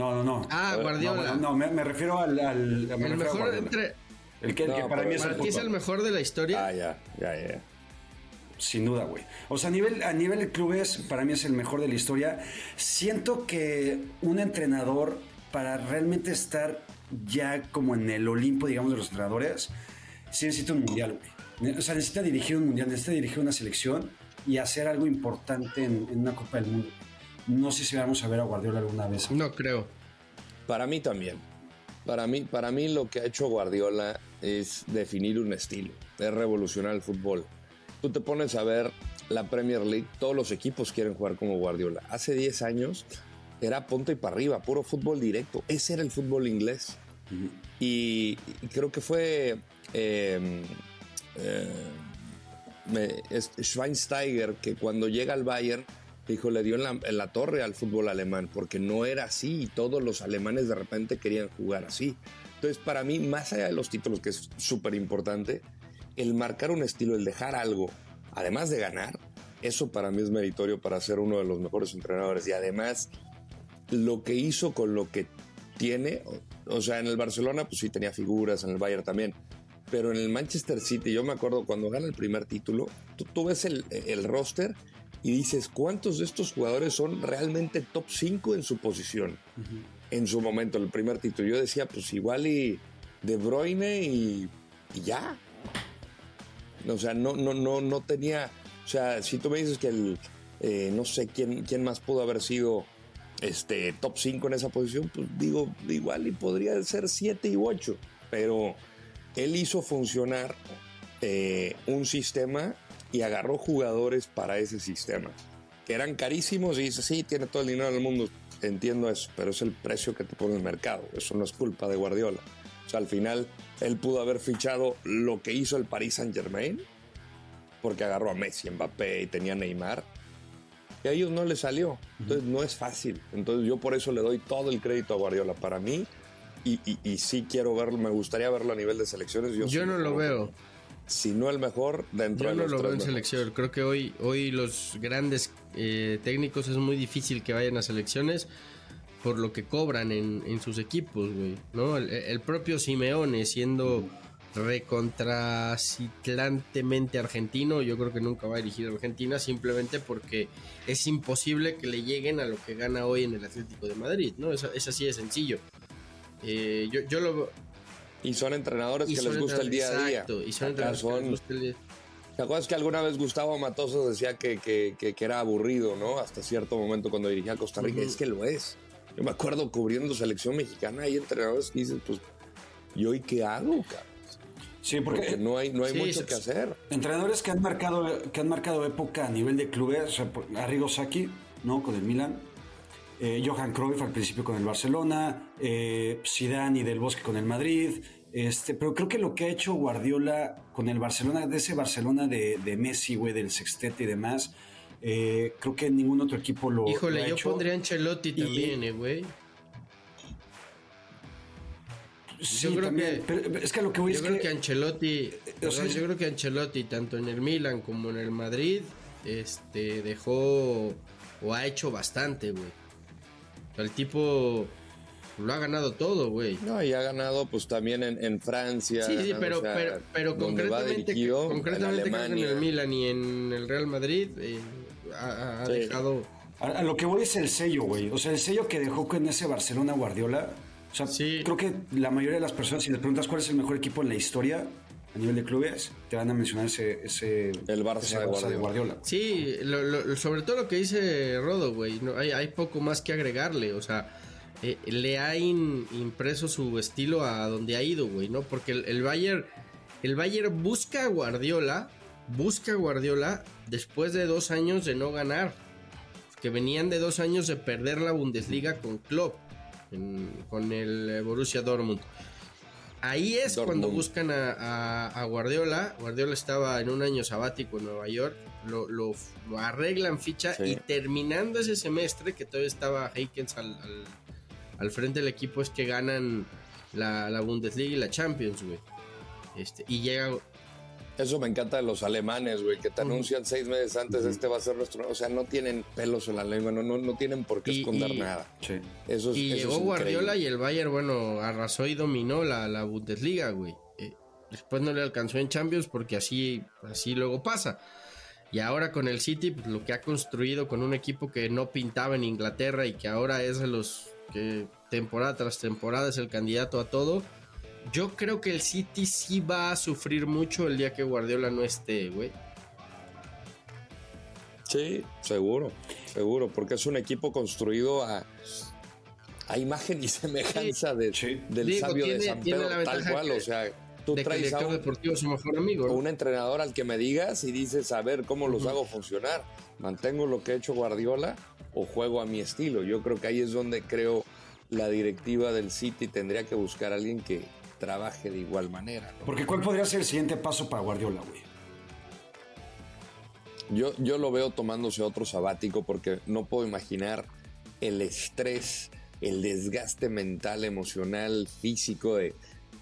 No, no, no. Ah, Guardiola. No, no, me, me refiero al. al- me El refiero mejor entre. El que, el que No, para mí es el ti es puto el mejor de la historia. Ah, ya, ya, ya. Sin duda, güey. O sea, a nivel, a nivel de clubes, para mí es el mejor de la historia. Siento que un entrenador, para realmente estar ya como en el Olimpo, digamos, de los entrenadores, sí necesita un mundial, güey. O sea, necesita dirigir un mundial, necesita dirigir una selección y hacer algo importante en, en una Copa del Mundo. No sé si vamos a ver a Guardiola alguna vez. No creo. Para mí también. Para mí, para mí lo que ha hecho Guardiola es definir un estilo, es revolucionar el fútbol. Tú te pones a ver la Premier League, todos los equipos quieren jugar como Guardiola. Hace 10 años era punto y para arriba, puro fútbol directo. Ese era el fútbol inglés. y, y creo que fue eh, eh, Schweinsteiger que cuando llega al Bayern dijo le dio en la, torre al fútbol alemán porque no era así y todos los alemanes de repente querían jugar así. Entonces para mí más allá de los títulos que es súper importante el marcar un estilo, el dejar algo, además de ganar, eso para mí es meritorio para ser uno de los mejores entrenadores y además lo que hizo con lo que tiene, o, o sea, en el Barcelona pues sí tenía figuras, en el Bayern también, pero en el Manchester City, yo me acuerdo cuando gana el primer título, tú, tú ves el, el roster y dices, ¿cuántos de estos jugadores son realmente top 5 en su posición? En su momento, el primer título. Yo decía, pues igual y De Bruyne y, y ya. O sea, no, no, no, no tenía. O sea, si tú me dices que el. eh, no sé quién, quién más pudo haber sido este top 5 en esa posición, pues digo, igual y podría ser 7 y 8. Pero él hizo funcionar eh, un sistema y agarró jugadores para ese sistema. Que eran carísimos y dice, sí, tiene todo el dinero del mundo. Entiendo eso, pero es el precio que te pone el mercado. Eso no es culpa de Guardiola. O sea, al final él pudo haber fichado lo que hizo el Paris Saint Germain, porque agarró a Messi, Mbappé y tenía Neymar. Y a ellos no les salió. Entonces no es fácil. Entonces yo por eso le doy todo el crédito a Guardiola. Para mí, y, y- y sí quiero verlo, me gustaría verlo a nivel de selecciones. Yo, Yo sí no lo veo. Si no el mejor, dentro Yo de no los lo veo en selección. Creo que hoy, hoy los grandes eh, técnicos es muy difícil que vayan a selecciones por lo que cobran en, en sus equipos, güey. ¿no? El, el propio Simeone siendo recontracitlantemente argentino, yo creo que nunca va a dirigir a Argentina simplemente porque es imposible que le lleguen a lo que gana hoy en el Atlético de Madrid, ¿no? Es, es así de sencillo. Eh, yo, yo lo veo- Y son entrenadores Y que son les gusta el día a día. Exacto, y son entrenadores que les gusta el día- ¿Te acuerdas que alguna vez Gustavo Matoso decía que, que- que- que era aburrido, ¿no? Hasta cierto momento cuando dirigía a Costa Rica. Es que lo es. Yo me acuerdo cubriendo selección mexicana, hay entrenadores que dicen, pues, ¿y hoy qué hago, cabrón? Sí, porque, Porque no hay, no hay Sí, mucho que hacer. Entrenadores que han marcado, que han marcado época a nivel de clubes, o sea, por- Arrigo Sacchi, ¿no? Con el Milan. Eh, Johan Cruyff al principio con el Barcelona, eh, Zidane y Del Bosque con el Madrid, este, pero creo que lo que ha hecho Guardiola con el Barcelona, de ese Barcelona de, de Messi, güey, del sextete y demás, eh, creo que ningún otro equipo lo, lo Híjole, ha yo hecho. pondría a Ancelotti Y- también, eh, güey. Sí, yo creo también, que- pero es que a lo que voy Yo es creo que, que Ancelotti, o sea, yo creo que Ancelotti, tanto en el Milan como en el Madrid, este, dejó o ha hecho bastante, güey. El tipo lo ha ganado todo, güey. No, y ha ganado pues también en, en Francia. Sí, sí, pero, O sea, pero, concretamente, dirigido, concretamente en creo que en el Milan y en el Real Madrid eh, ha, ha Sí. dejado... A, a lo que voy es el sello, güey. O sea, el sello que dejó con ese Barcelona Guardiola. O sea, creo que la mayoría de las personas, si les preguntas cuál es el mejor equipo en la historia a nivel de clubes, te van a mencionar ese. ese el Barça, ese de Guardiola. Sí, lo- lo- sobre todo lo que dice Rodo, güey. No, hay, hay poco más que agregarle. O sea, eh, le ha in- impreso su estilo a donde ha ido, güey, ¿no? Porque el, el Bayern. El Bayern busca a Guardiola. Busca a Guardiola después de dos años de no ganar. Que venían de dos años de perder la Bundesliga con Klopp. en- con el Borussia Dortmund. Ahí es Dortmund. cuando buscan a, a- a Guardiola. Guardiola estaba en un año sabático en Nueva York. Lo, lo- lo arreglan ficha Sí. y terminando ese semestre, que todavía estaba Heikens al, al- al frente del equipo, es que ganan la, la Bundesliga y la Champions, güey. Este, y llega. Eso me encanta de los alemanes, güey, que te anuncian seis meses antes, este va a ser nuestro... O sea, no tienen pelos en la lengua, no, no, no tienen por qué Y- esconder y- nada. Sí. Eso es, y eso llegó es Guardiola y el Bayern, bueno, arrasó y dominó la, la Bundesliga, güey. Eh, después no le alcanzó en Champions porque así, así luego pasa. Y ahora con el City, pues, lo que ha construido con un equipo que no pintaba en Inglaterra y que ahora es de los que temporada tras temporada es el candidato a todo. Yo creo que el City sí va a sufrir mucho el día que Guardiola no esté, güey. Sí, seguro, seguro, porque es un equipo construido a, a imagen y semejanza de, del Digo, sabio de San Pedro, tal cual, que- o sea, tú de traes a un, deportivo es su mejor amigo. ¿no? un entrenador al que me digas y dices, a ver, ¿cómo los hago funcionar? ¿Mantengo lo que ha hecho Guardiola o juego a mi estilo? Yo creo que ahí es donde creo la directiva del City tendría que buscar a alguien que trabaje de igual manera. ¿no? Porque ¿cuál podría ser el siguiente paso para Guardiola, güey? Yo, yo lo veo tomándose otro sabático porque no puedo imaginar el estrés, el desgaste mental, emocional, físico de...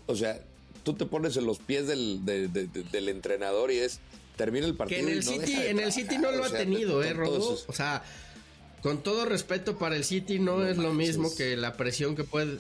O sea, tú te pones en los pies del, de- de- de- del entrenador y es... Termina el Que partido en y el no City, deja de en el City no lo o ha tenido, te- eh, Rodo. O sea, con todo respeto para el City, no, es lo mismo que la presión que puede.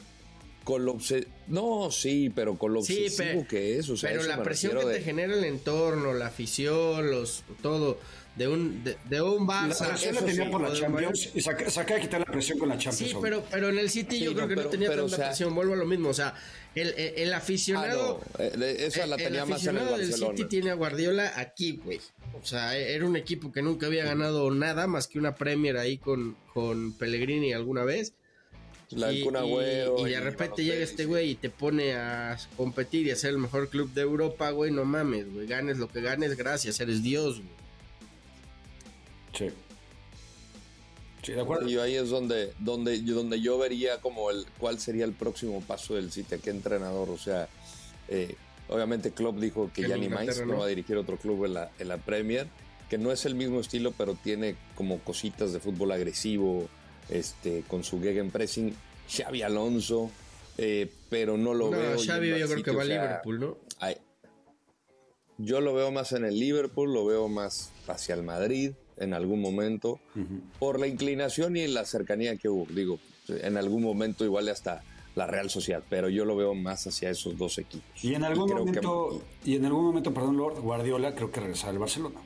Con lo No, sí, pero con lo Sí, obsesivo pe- que es. O sea, pero la presión que te genera el entorno, la afición, los todo de un de, de un La Barça. presión la tenía por la un Champions y saca, saca de quitar la presión con la Champions. Sí, hombre. pero, pero en el City Sí, yo creo que pero- no tenía pero, tanta o sea- presión. Vuelvo a lo mismo. O sea, el, el, el aficionado. Ah, no, eh, esa la el tenía más en el aficionado del. City tiene a Guardiola aquí, güey. O sea, era un equipo que nunca había ganado nada más que una Premier ahí con, con Pellegrini alguna vez. La y, de repente llega este güey y te pone a competir y a ser el mejor club de Europa, güey. No mames, güey. Ganes lo que ganes, gracias. Eres Dios, güey. Sí. Sí, de acuerdo. Y ahí es donde, donde, yo- donde yo vería como el cuál sería el próximo paso del City, a qué entrenador. O sea, eh, obviamente Klopp dijo que ya ni más ¿no? va a dirigir otro club en la, en la Premier, que no es el mismo estilo, pero tiene como cositas de fútbol agresivo, este, con su gegenpressing. Xavi Alonso, eh, pero no lo no, veo. Xavi yo creo que va o a sea, Liverpool, ¿no? Ay, yo lo veo más en el Liverpool, lo veo más hacia el Madrid en algún momento, por la inclinación y la cercanía que hubo. Digo, en algún momento igual hasta la Real Sociedad, pero yo lo veo más hacia esos dos equipos. Y en algún que- momento, y en algún momento, perdón, Lord, Guardiola creo que regresará al Barcelona.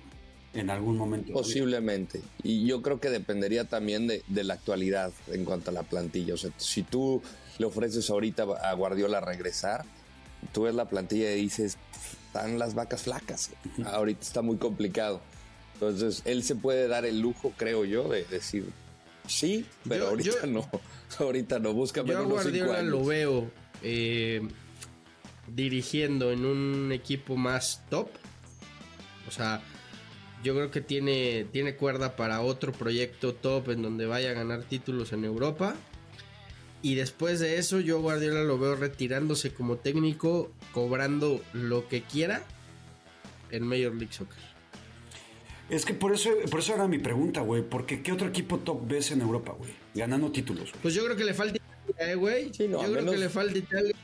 En algún momento. Posiblemente. Y yo creo que dependería también de, de la actualidad en cuanto a la plantilla. O sea, si tú le ofreces ahorita a Guardiola regresar, tú ves la plantilla y dices, están las vacas flacas. Ahorita está muy complicado. Entonces, él se puede dar el lujo, creo yo, de decir, sí, pero Yo- ahorita yo- no. Ahorita no, búscame Yo a Guardiola años. lo veo eh, dirigiendo en un equipo más top. O sea, yo creo que tiene, tiene cuerda para otro proyecto top en donde vaya a ganar títulos en Europa. Y después de eso, yo Guardiola lo veo retirándose como técnico, cobrando lo que quiera en Major League Soccer. Es que por eso, por eso era mi pregunta, güey. Porque ¿qué otro equipo top ves en Europa, güey? Ganando títulos. Pues yo creo que le falta Italia, eh, güey. no, yo creo menos- que le falta Italia.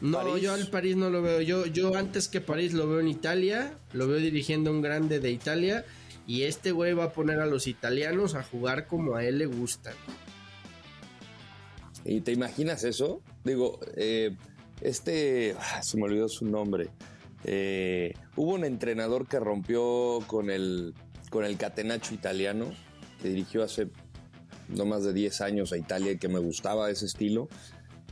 No, París. yo al París no lo veo. Yo, yo antes que París lo veo en Italia. Lo veo dirigiendo a un grande de Italia. Y este güey va a poner a los italianos a jugar como a él le gusta. ¿Y te imaginas eso? Digo, eh, este, ah, se me olvidó su nombre. Eh, hubo un entrenador que rompió con el, con el catenacho italiano, que dirigió hace no más de 10 años a Italia y que me gustaba ese estilo.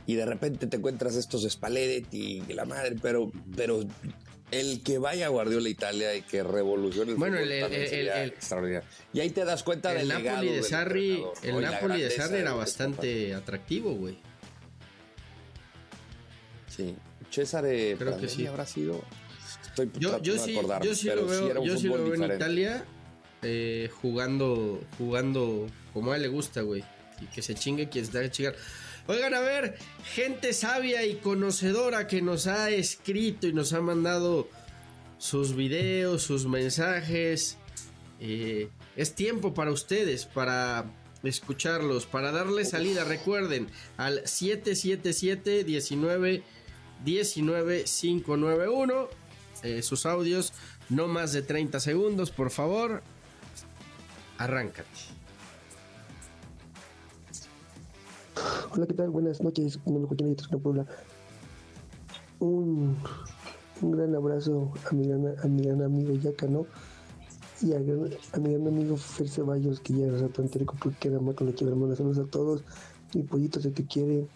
Y de repente te encuentras estos Spalletti y la madre, pero, pero el que vaya a Guardiola a Italia y que revolucione el Bueno, fútbol el- también el- sería el- extraordinario. Y ahí te das cuenta El del Napoli de Sarri, el Napoli de Sarri era bastante atractivo, güey. Sí, César eh, Creo que sí. habrá sido. Estoy Yo, yo sí, yo sí pero lo veo, era un yo sí lo veo en. Italia eh, jugando, jugando como a él le gusta, güey. Y que se chingue quien se tenga que chingar. Oigan, a ver, gente sabia y conocedora que nos ha escrito y nos ha mandado sus videos, sus mensajes. Eh, es tiempo para ustedes, para escucharlos, para darle salida. Recuerden, al 777 19 19 591 eh, sus audios, no más de 30 segundos, por favor. Arráncate. Hola, ¿qué tal? Buenas noches. Mi nombre es Joaquín Puebla. Un, un gran abrazo a mi gran, a mi gran amigo Yacano y a, mi gran amigo Fer Ceballos, que ya es rato entérico porque queda mal con la chiva hermana. Saludos a todos. Mi pollito se te quiere.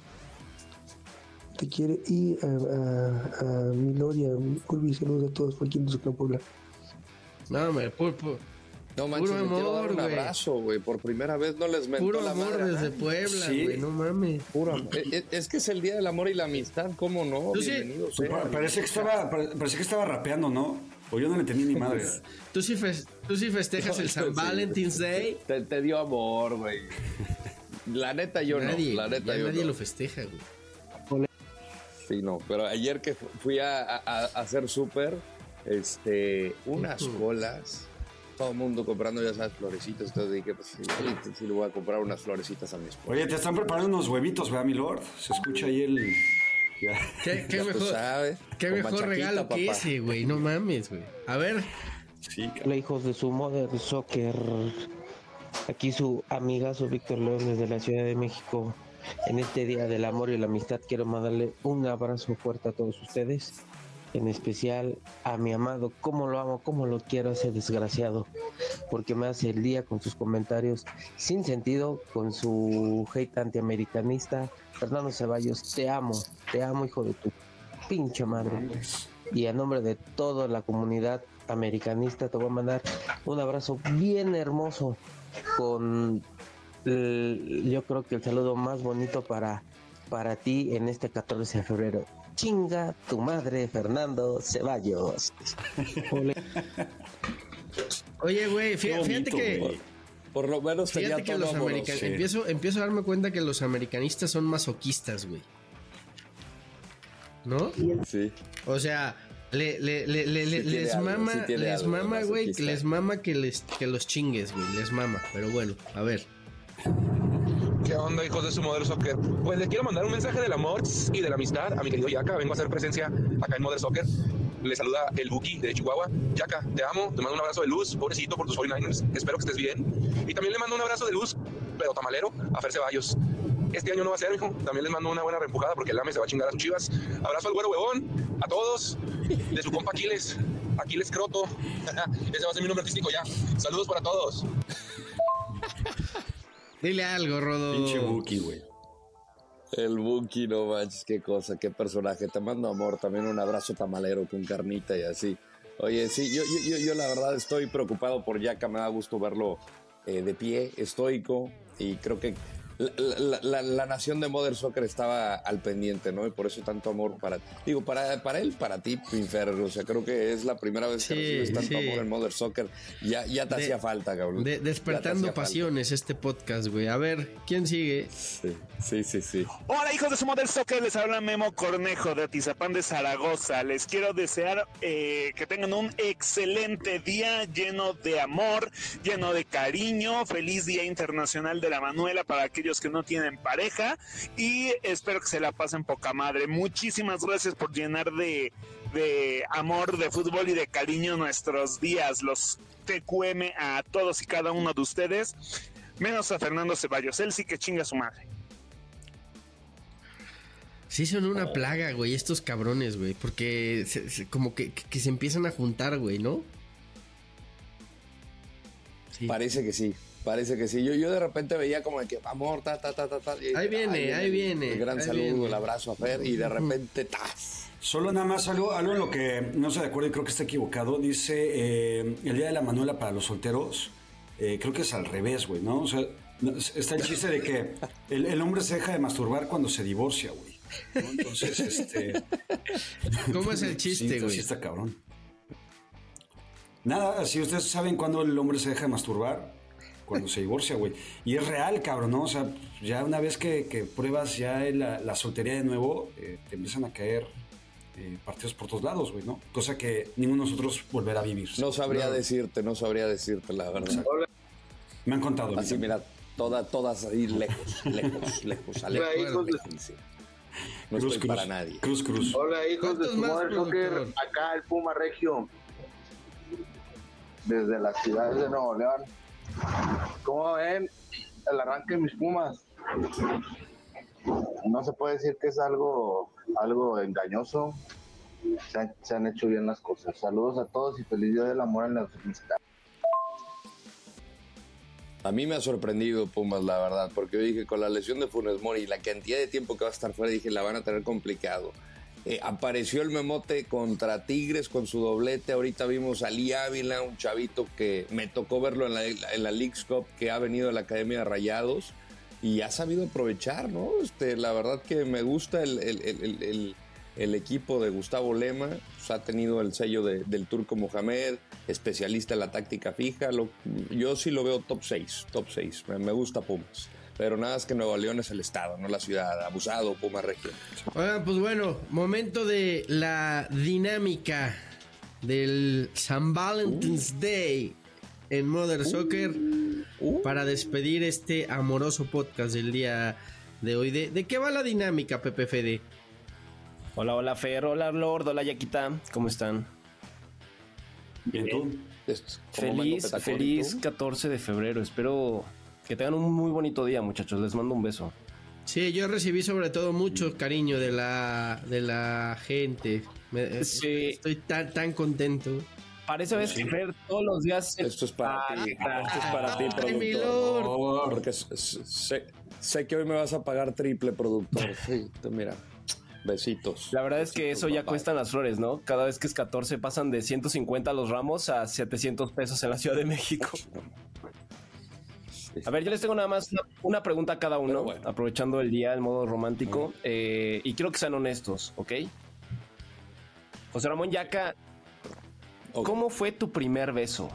Te quiere. Y a, a, a Urbi, saludos a todos por aquí en Tuxtlan, Puebla. No, hombre, Pulpo. No manches, Puro le quiero dar amor, un güey. abrazo, güey. Por primera vez no les mentó Puro la amor madre. desde ¿no? Puebla, Sí. güey, no mames. Puro amor. Eh, eh, Es que es el día del amor y la amistad, ¿cómo no? Tú sí. Bienvenidos Pues, parece que estaba, pare- parecía que estaba rapeando, ¿no? O yo no le entendí ni madre. ¿Tú sí, tú sí festejas el San Sí. Valentine's Day? Te, te dio amor, güey. La neta yo nadie, no, la neta yo nadie no. lo festeja, güey. Sí, no, pero ayer que fu- fui a, a- a hacer súper, este, unas colas, todo el mundo comprando, ya sabes, florecitas, entonces dije, pues sí, sí, sí le voy a comprar unas florecitas a mi esposa. Oye, te están preparando unos huevitos, ¿verdad, mi lord? Se escucha ahí el. Ya. ¿Qué, qué Ya tú mejor, sabes, qué mejor regalo que papá. ese, güey. No mames, güey. A ver, Sí, Hola hijos de su Mother Soccer. Aquí su amigazo Víctor León desde la Ciudad de México. En este Día del Amor y la Amistad quiero mandarle un abrazo fuerte a todos ustedes. En especial a mi amado, cómo lo amo, cómo lo quiero ese desgraciado. Porque me hace el día con sus comentarios sin sentido, con su hate antiamericanista. Fernando Ceballos, te amo, te amo hijo de tu pinche madre. Y a nombre de toda la comunidad americanista te voy a mandar un abrazo bien hermoso con yo creo que el saludo más bonito para, para ti en este 14 de febrero. Chinga tu madre, Fernando Ceballos. Oye, güey, fíjate, que. Por lo menos tenía Fíjate que todo los sí. Empiezo, empiezo a darme cuenta que los americanistas son masoquistas, güey. ¿No? Sí. O sea, le, le- le- le- Sí les algo, mama, sí les algo mama, güey, les mama que les que los chingues, güey, les mama. Pero bueno, a ver. ¿Qué onda, hijos de su Mother Soccer? Pues le quiero mandar un mensaje del amor y de la amistad a mi querido Yaka. Vengo a hacer presencia acá en Mother Soccer. Le saluda el Buki de Chihuahua. Yaka, te amo. Te mando un abrazo de luz. Pobrecito por tus 49ers. Espero que estés bien. Y también le mando un abrazo de luz, pero tamalero, a Fer Ceballos. Este año no va a ser, mijo. También les mando una buena reempujada porque el AME se va a chingar a sus chivas. Abrazo al güero huevón, a todos. De su compa Aquiles. Aquiles Croto. Ese va a ser mi nombre artístico ya. Saludos para todos. Dile algo, Rodo. Pinche Buki, güey. El Buki, no manches, qué cosa, qué personaje. Te mando amor, también un abrazo tamalero con carnita y así. Oye, sí, yo, yo, yo, yo la verdad estoy preocupado por Yaka, me da gusto verlo eh, de pie, estoico, y creo que la, la- la- la nación de Mother Soccer estaba al pendiente, ¿no? Y por eso tanto amor para Digo, para, para él, para ti, Pinfer. O sea, creo que es la primera vez que Sí, recibes tanto sí. amor en Mother Soccer. Ya, ya te De- hacía falta, cabrón. De- despertando falta. pasiones este podcast, güey. A ver, ¿quién sigue? Sí, sí, sí. sí. Hola hijos de su Model Soccer, les habla Memo Cornejo de Atizapán de Zaragoza. Les quiero desear eh, que tengan un excelente día lleno de amor, lleno de cariño. Feliz Día Internacional de la Manuela para aquellos que no tienen pareja y espero que se la pasen poca madre. Muchísimas gracias por llenar de, de amor, de fútbol y de cariño nuestros días. Los TQM a todos y cada uno de ustedes. Menos a Fernando Ceballos, él sí que chinga a su madre. Sí son una plaga, güey, estos cabrones, güey. Porque se- se- como que, que se empiezan a juntar, güey, ¿no? Sí. Parece que sí, parece que sí. Yo, yo de repente veía como de que amor, ta, ta, ta, ta, ta. y- Ahí viene, ahí viene, El gran ahí saludo, viene. el abrazo a Fer y de repente, ¡tas! Solo nada más algo, algo en lo que no se de acuerdo y creo que está equivocado. Dice eh, el día de la Manuela para los solteros. eh, creo que es al revés, güey, ¿no? O sea, no, está el chiste de que el, el hombre se deja de masturbar cuando se divorcia, güey. ¿no? Entonces, este. ¿Cómo es el chiste, güey? sí está cabrón. Nada, así ustedes saben cuándo el hombre se deja de masturbar. Cuando se divorcia, güey. Y es real, cabrón, ¿no? O sea, ya una vez que, que pruebas ya la, la soltería de nuevo, eh, te empiezan a caer eh, partidos por todos lados, güey, ¿no? Cosa que ninguno de nosotros volverá a vivir. No sabría Claro. decirte, no sabría decirte la verdad. Me han contado. Así, mira. toda, todas ahí lejos, lejos, lejos, Hola, lejos. hijos de- Sí. No Cruz, estoy cruz. para nadie. Cruz, cruz. Hola hijos de ¿Cuántos su más, Mother Soccer, acá el Puma Regio, desde las ciudades de Nuevo León. ¿Cómo ven el arranque de mis Pumas? No se puede decir que es algo, algo engañoso. Se han, hecho bien las cosas. Saludos a todos y feliz día del amor en la amistad. A mí me ha sorprendido Pumas, la verdad, porque yo dije con la lesión de Funes Mori y la cantidad de tiempo que va a estar fuera, dije la van a tener complicado. Eh, apareció el Memote contra Tigres con su doblete. Ahorita vimos a Lee Ávila, un chavito que me tocó verlo en la, en League's Cup, que ha venido de la Academia de Rayados y ha sabido aprovechar, ¿no? Este, la verdad que me gusta el, equipo de Gustavo Lema. Pues, ha tenido el sello de- del turco Mohamed, especialista en la táctica fija. Yo sí lo veo top 6, top 6. Me, me gusta Pumas. Pero nada es que Nuevo León es el estado, no la ciudad. Abusado, Pumas Región. Oigan, pues bueno, momento de la dinámica del San Valentine's Day en Mother Soccer para despedir este amoroso podcast del día de hoy. ¿De, de qué va la dinámica, Pepe Fede? Hola, hola Fer, hola Lord, hola Yaquita, ¿cómo están? Bien, tú. Feliz, feliz 14 de febrero, espero que tengan un muy bonito día muchachos, les mando un beso. Sí, yo recibí sobre todo mucho cariño de la, de la gente. Me- eh, Sí. Estoy tan, tan contento. Parece vez que Fer todos los días... Esto es para ti. Esto es para ti, mi productor. Porque sé, sé que hoy me vas a pagar triple, productor. Sí, tú mira. Besitos. La verdad es que eso ya cuestan las flores, ¿no? Cada vez que es 14 pasan de 150 los ramos a 700 pesos en la Ciudad de México. A ver, yo les tengo nada más una, pregunta a cada uno, aprovechando el día, el modo romántico, eh, y quiero que sean honestos, ¿ok? José Ramón Yaca, ¿cómo fue tu primer beso?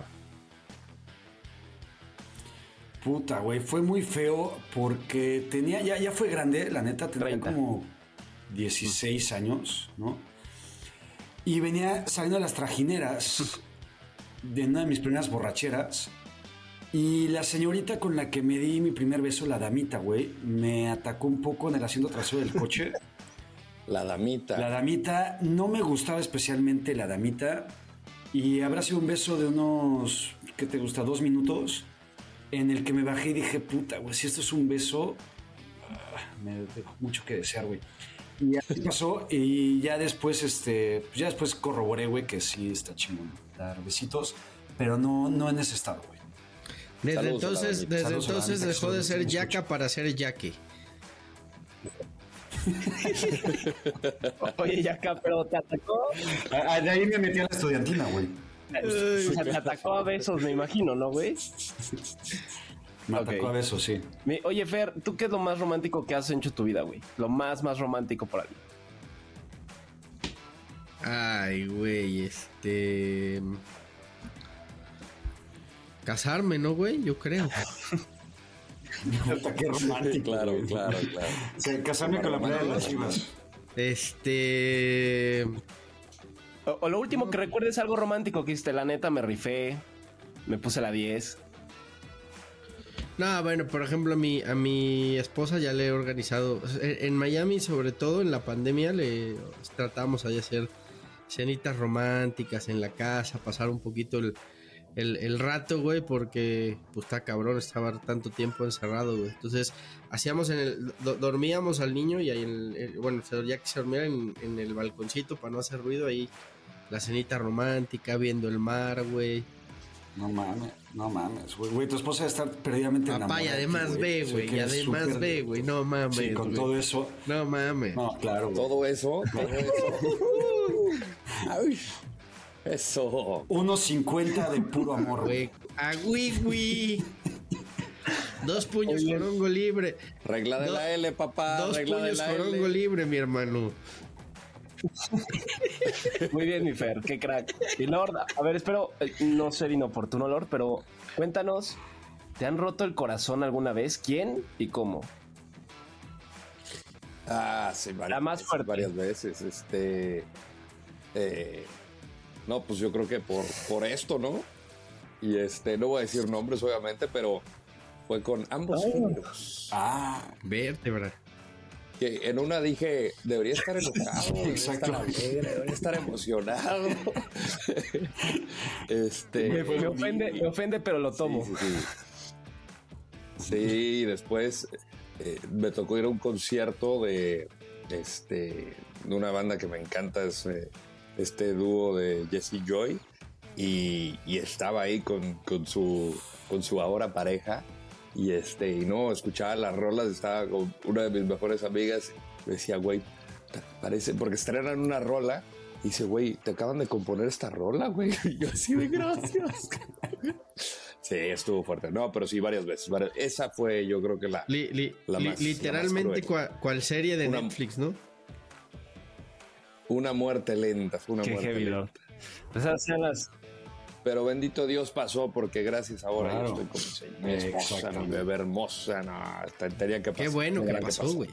Puta, güey, fue muy feo porque tenía, ya, ya fue grande, la neta, tenía como 16 años, ¿no? Y venía saliendo de las trajineras de una de mis primeras borracheras. Y la señorita con la que me di mi primer beso, la damita, güey, me atacó un poco en el asiento trasero del coche. La damita. La damita, no me gustaba especialmente la damita. Y habrá sido un beso de unos, ¿qué te gusta? Dos minutos. En el que me bajé y dije, puta, güey, si esto es un beso, ah, me dejó mucho que desear, güey. Y así pasó. Y ya después, este, ya después corroboré, güey, que sí está chingón dar besitos. Pero no, no en ese estado, güey. Desde Saludos entonces, desde Saludos entonces dejó de ser yaca para ser yaque. Oye, Yaca, pero te atacó. Ah, De ahí me metí a la estudiantina, güey. O sea, te atacó a besos, me imagino, ¿no, güey? Me atacó a besos, sí. Mi- Oye, Fer, ¿tú qué es lo más romántico que has hecho en tu vida, güey? Lo más, más romántico por ahí. Ay, güey, este. Casarme, ¿no, güey? Yo creo. Puta, qué romántico. Claro, claro, claro. O sea, casarme con la playa de las chivas. Este. O, o lo último que recuerdes algo romántico que hiciste, la neta, me rifé, me puse la 10. No, bueno, por ejemplo, a mi, a mi esposa ya le he organizado. En, en Miami, sobre todo en la pandemia, le tratamos ahí de hacer cenitas románticas en la casa, pasar un poquito el, el, el rato, güey, porque pues está cabrón estar tanto tiempo encerrado, güey. Entonces, hacíamos en el. do- dormíamos al niño y ahí, en el- el- bueno, ya que se dormía en, en el balconcito para no hacer ruido, ahí la cenita romántica, viendo el mar, güey. No mames, no mames, güey. Güey, tu esposa debe estar perdidamente Papá, y enamorada. además ve, güey, y además ve, güey, no mames. Sí, con güey. todo eso. No mames. No, claro, güey. Todo eso, todo eso. Eso. 1.50 de puro amor, güey. A güey, Dos puños con hongo libre. Regla de Do- la L, papá. Dos regla de puños la con L. libre, mi hermano. Muy bien, mi Fer, qué crack. Y Lord, a ver, espero eh, no ser inoportuno, Lord, pero cuéntanos, ¿te han roto el corazón alguna vez? ¿Quién y cómo? Ah, sí, varias, La más fuerte. varias veces. Este. eh, no, pues yo creo que por, por esto, ¿no? Y este, no voy a decir nombres, obviamente, pero fue con ambos géneros. Ah, vértebra. Que en una dije, debería estar enojado, debería Exacto. estar alegre, debería estar emocionado. este. Me, me ofende, me ofende, pero lo tomo. Sí, sí, sí. Sí, después eh, me tocó ir a un concierto de este de una banda que me encanta, es eh, este dúo de Jesse Joy. Y, y estaba ahí con, con su con su ahora pareja. Y este, y no, escuchaba las rolas, estaba con una de mis mejores amigas, me decía, güey, Parece, porque estrenan una rola y dice, güey, te acaban de componer esta rola, güey. Y yo así de gracias. sí, estuvo fuerte. No, pero sí, varias veces. varias- Esa fue, yo creo que la, Li- li- la li- más- literalmente la más cruel. cua- cual serie de Una- Netflix, ¿no? Una muerte lenta, fue una Qué muerte heavy, lenta. Lord. Pues eran las- Pero bendito Dios pasó porque gracias ahora Claro. yo estoy con mi señora, mi esposa, mi bebé hermosa, no, tenía que pasar. Qué bueno que tenía pasó, güey.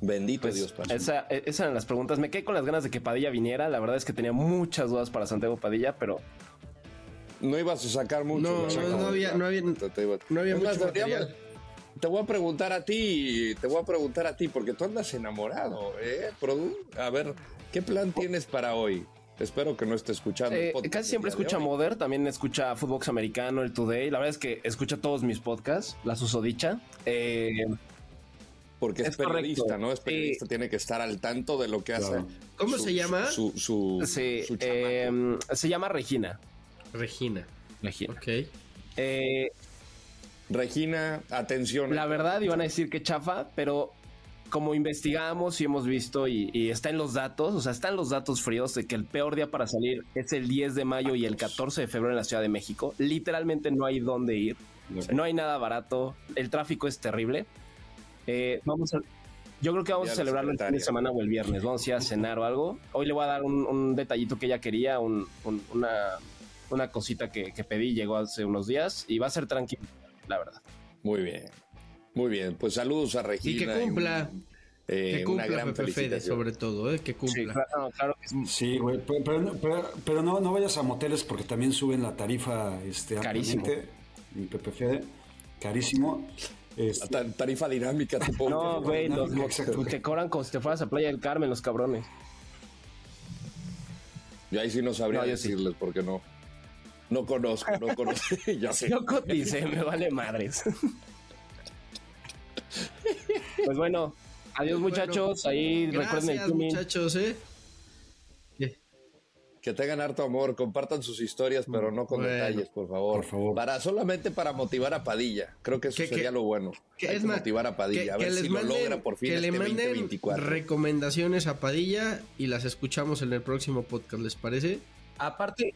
Bendito Pues, Dios pasó. esa- e- esas eran las preguntas. Me quedé con las ganas de que Padilla viniera. La verdad es que tenía muchas dudas para Santiago Padilla, pero No ibas a sacar mucho. No, no, no había- no había- Te- te iba- no había Es más, mucho deberíamos- material. Te voy a preguntar a ti, te voy a preguntar a ti, porque tú andas enamorado, ¿eh, Produ? A ver, ¿qué plan tienes para hoy? Espero que no esté escuchando. el Eh, podcast casi siempre escucha. Mother, también escucha Footbox Americano, el Today. La verdad es que escucha todos mis podcasts, la susodicha. Eh, Porque es, es correcto. periodista, ¿no? Es periodista, tiene que estar al tanto de lo que hace. ¿Cómo su- se llama? Su, su, sí, su eh, se llama Regina. Regina. Regina. Ok. Eh, Regina, atención. la verdad iban a decir que chafa, pero como investigamos y hemos visto y, y está en los datos, o sea, están los datos fríos de que el peor día para salir es el 10 de mayo y el 14 de febrero en la Ciudad de México. Literalmente no hay dónde ir, no hay nada barato, el tráfico es terrible. Eh, vamos a, yo creo que vamos a celebrarlo el fin de semana o el viernes, vamos a ir a cenar o algo. Hoy le voy a dar un, un detallito que ella quería, un- un- una, una cosita que, que pedí, llegó hace unos días y va a ser tranquilo, la verdad. Muy bien. Muy bien. Pues saludos a Regina. Y que cumpla. un- eh, que una cumpla gran Pepe Fede, felicitación. sobre todo, ¿eh? Que cumpla. Sí, güey, pero, pero- pero- pero no, no vayas a moteles porque también suben la tarifa este, Carísimo. Pepe Fede, carísimo. Este, Ta- Tarifa dinámica, tipo. No, güey, te cobran como si te fueras a Playa del Carmen, los cabrones. Yo ahí sí no sabría No, yo sí. decirles porque no. No conozco, no conozco. ya sé. Yo coticé, me vale madres. pues bueno, adiós muchachos. Ahí recuerden el muchachos, ¿eh? Que tengan harto amor, compartan sus historias, pero no con Bueno. detalles, por favor. Por favor. Para solamente para motivar a Padilla. Creo que eso Que- sería que- lo bueno. Que Hay es que motivar a Padilla, que- a ver si manden- lo logra por fin que le este manden 2024. recomendaciones a Padilla y las escuchamos en el próximo podcast, ¿les parece? Aparte,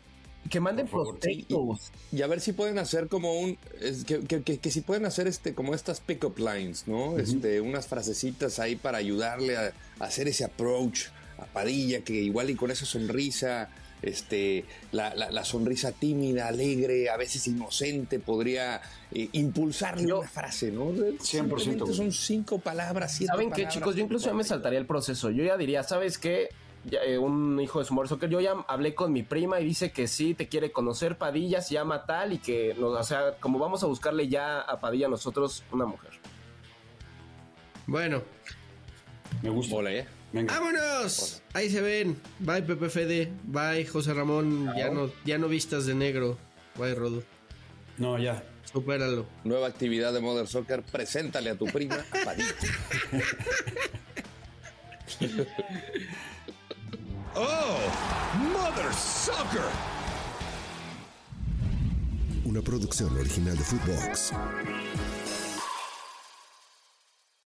que manden prospectos. Y a ver si pueden hacer como un. es que, que- que- que si pueden hacer este como estas pick-up lines, ¿no? este, unas frasecitas ahí para ayudarle a, a hacer ese approach a Padilla, que igual y con esa sonrisa. Este, la, la- la sonrisa tímida, alegre, a veces inocente, podría eh, impulsarle una frase, ¿no? 100%, Simplemente son cinco palabras. siete ¿Saben qué, palabras chicos? Yo incluso ya me saltaría el proceso. Yo ya diría, ¿sabes qué? Eh, un hijo de Summer Soccer, yo ya hablé con mi prima y dice que sí, te quiere conocer Padilla, se llama tal y que, nos, o sea, como vamos a buscarle ya a Padilla nosotros una mujer. Bueno, me gusta. ¿eh? Venga. ¡vámonos! Ahí se ven. Bye, Pepe Fede. Bye, José Ramón. Ya no, ya no vistas de negro. Bye, Rodo. No, ya. Supéralo. Nueva actividad de Mother Soccer, preséntale a tu prima a Padilla. ¡Oh! ¡Mother Soccer! Una producción original de Footbox.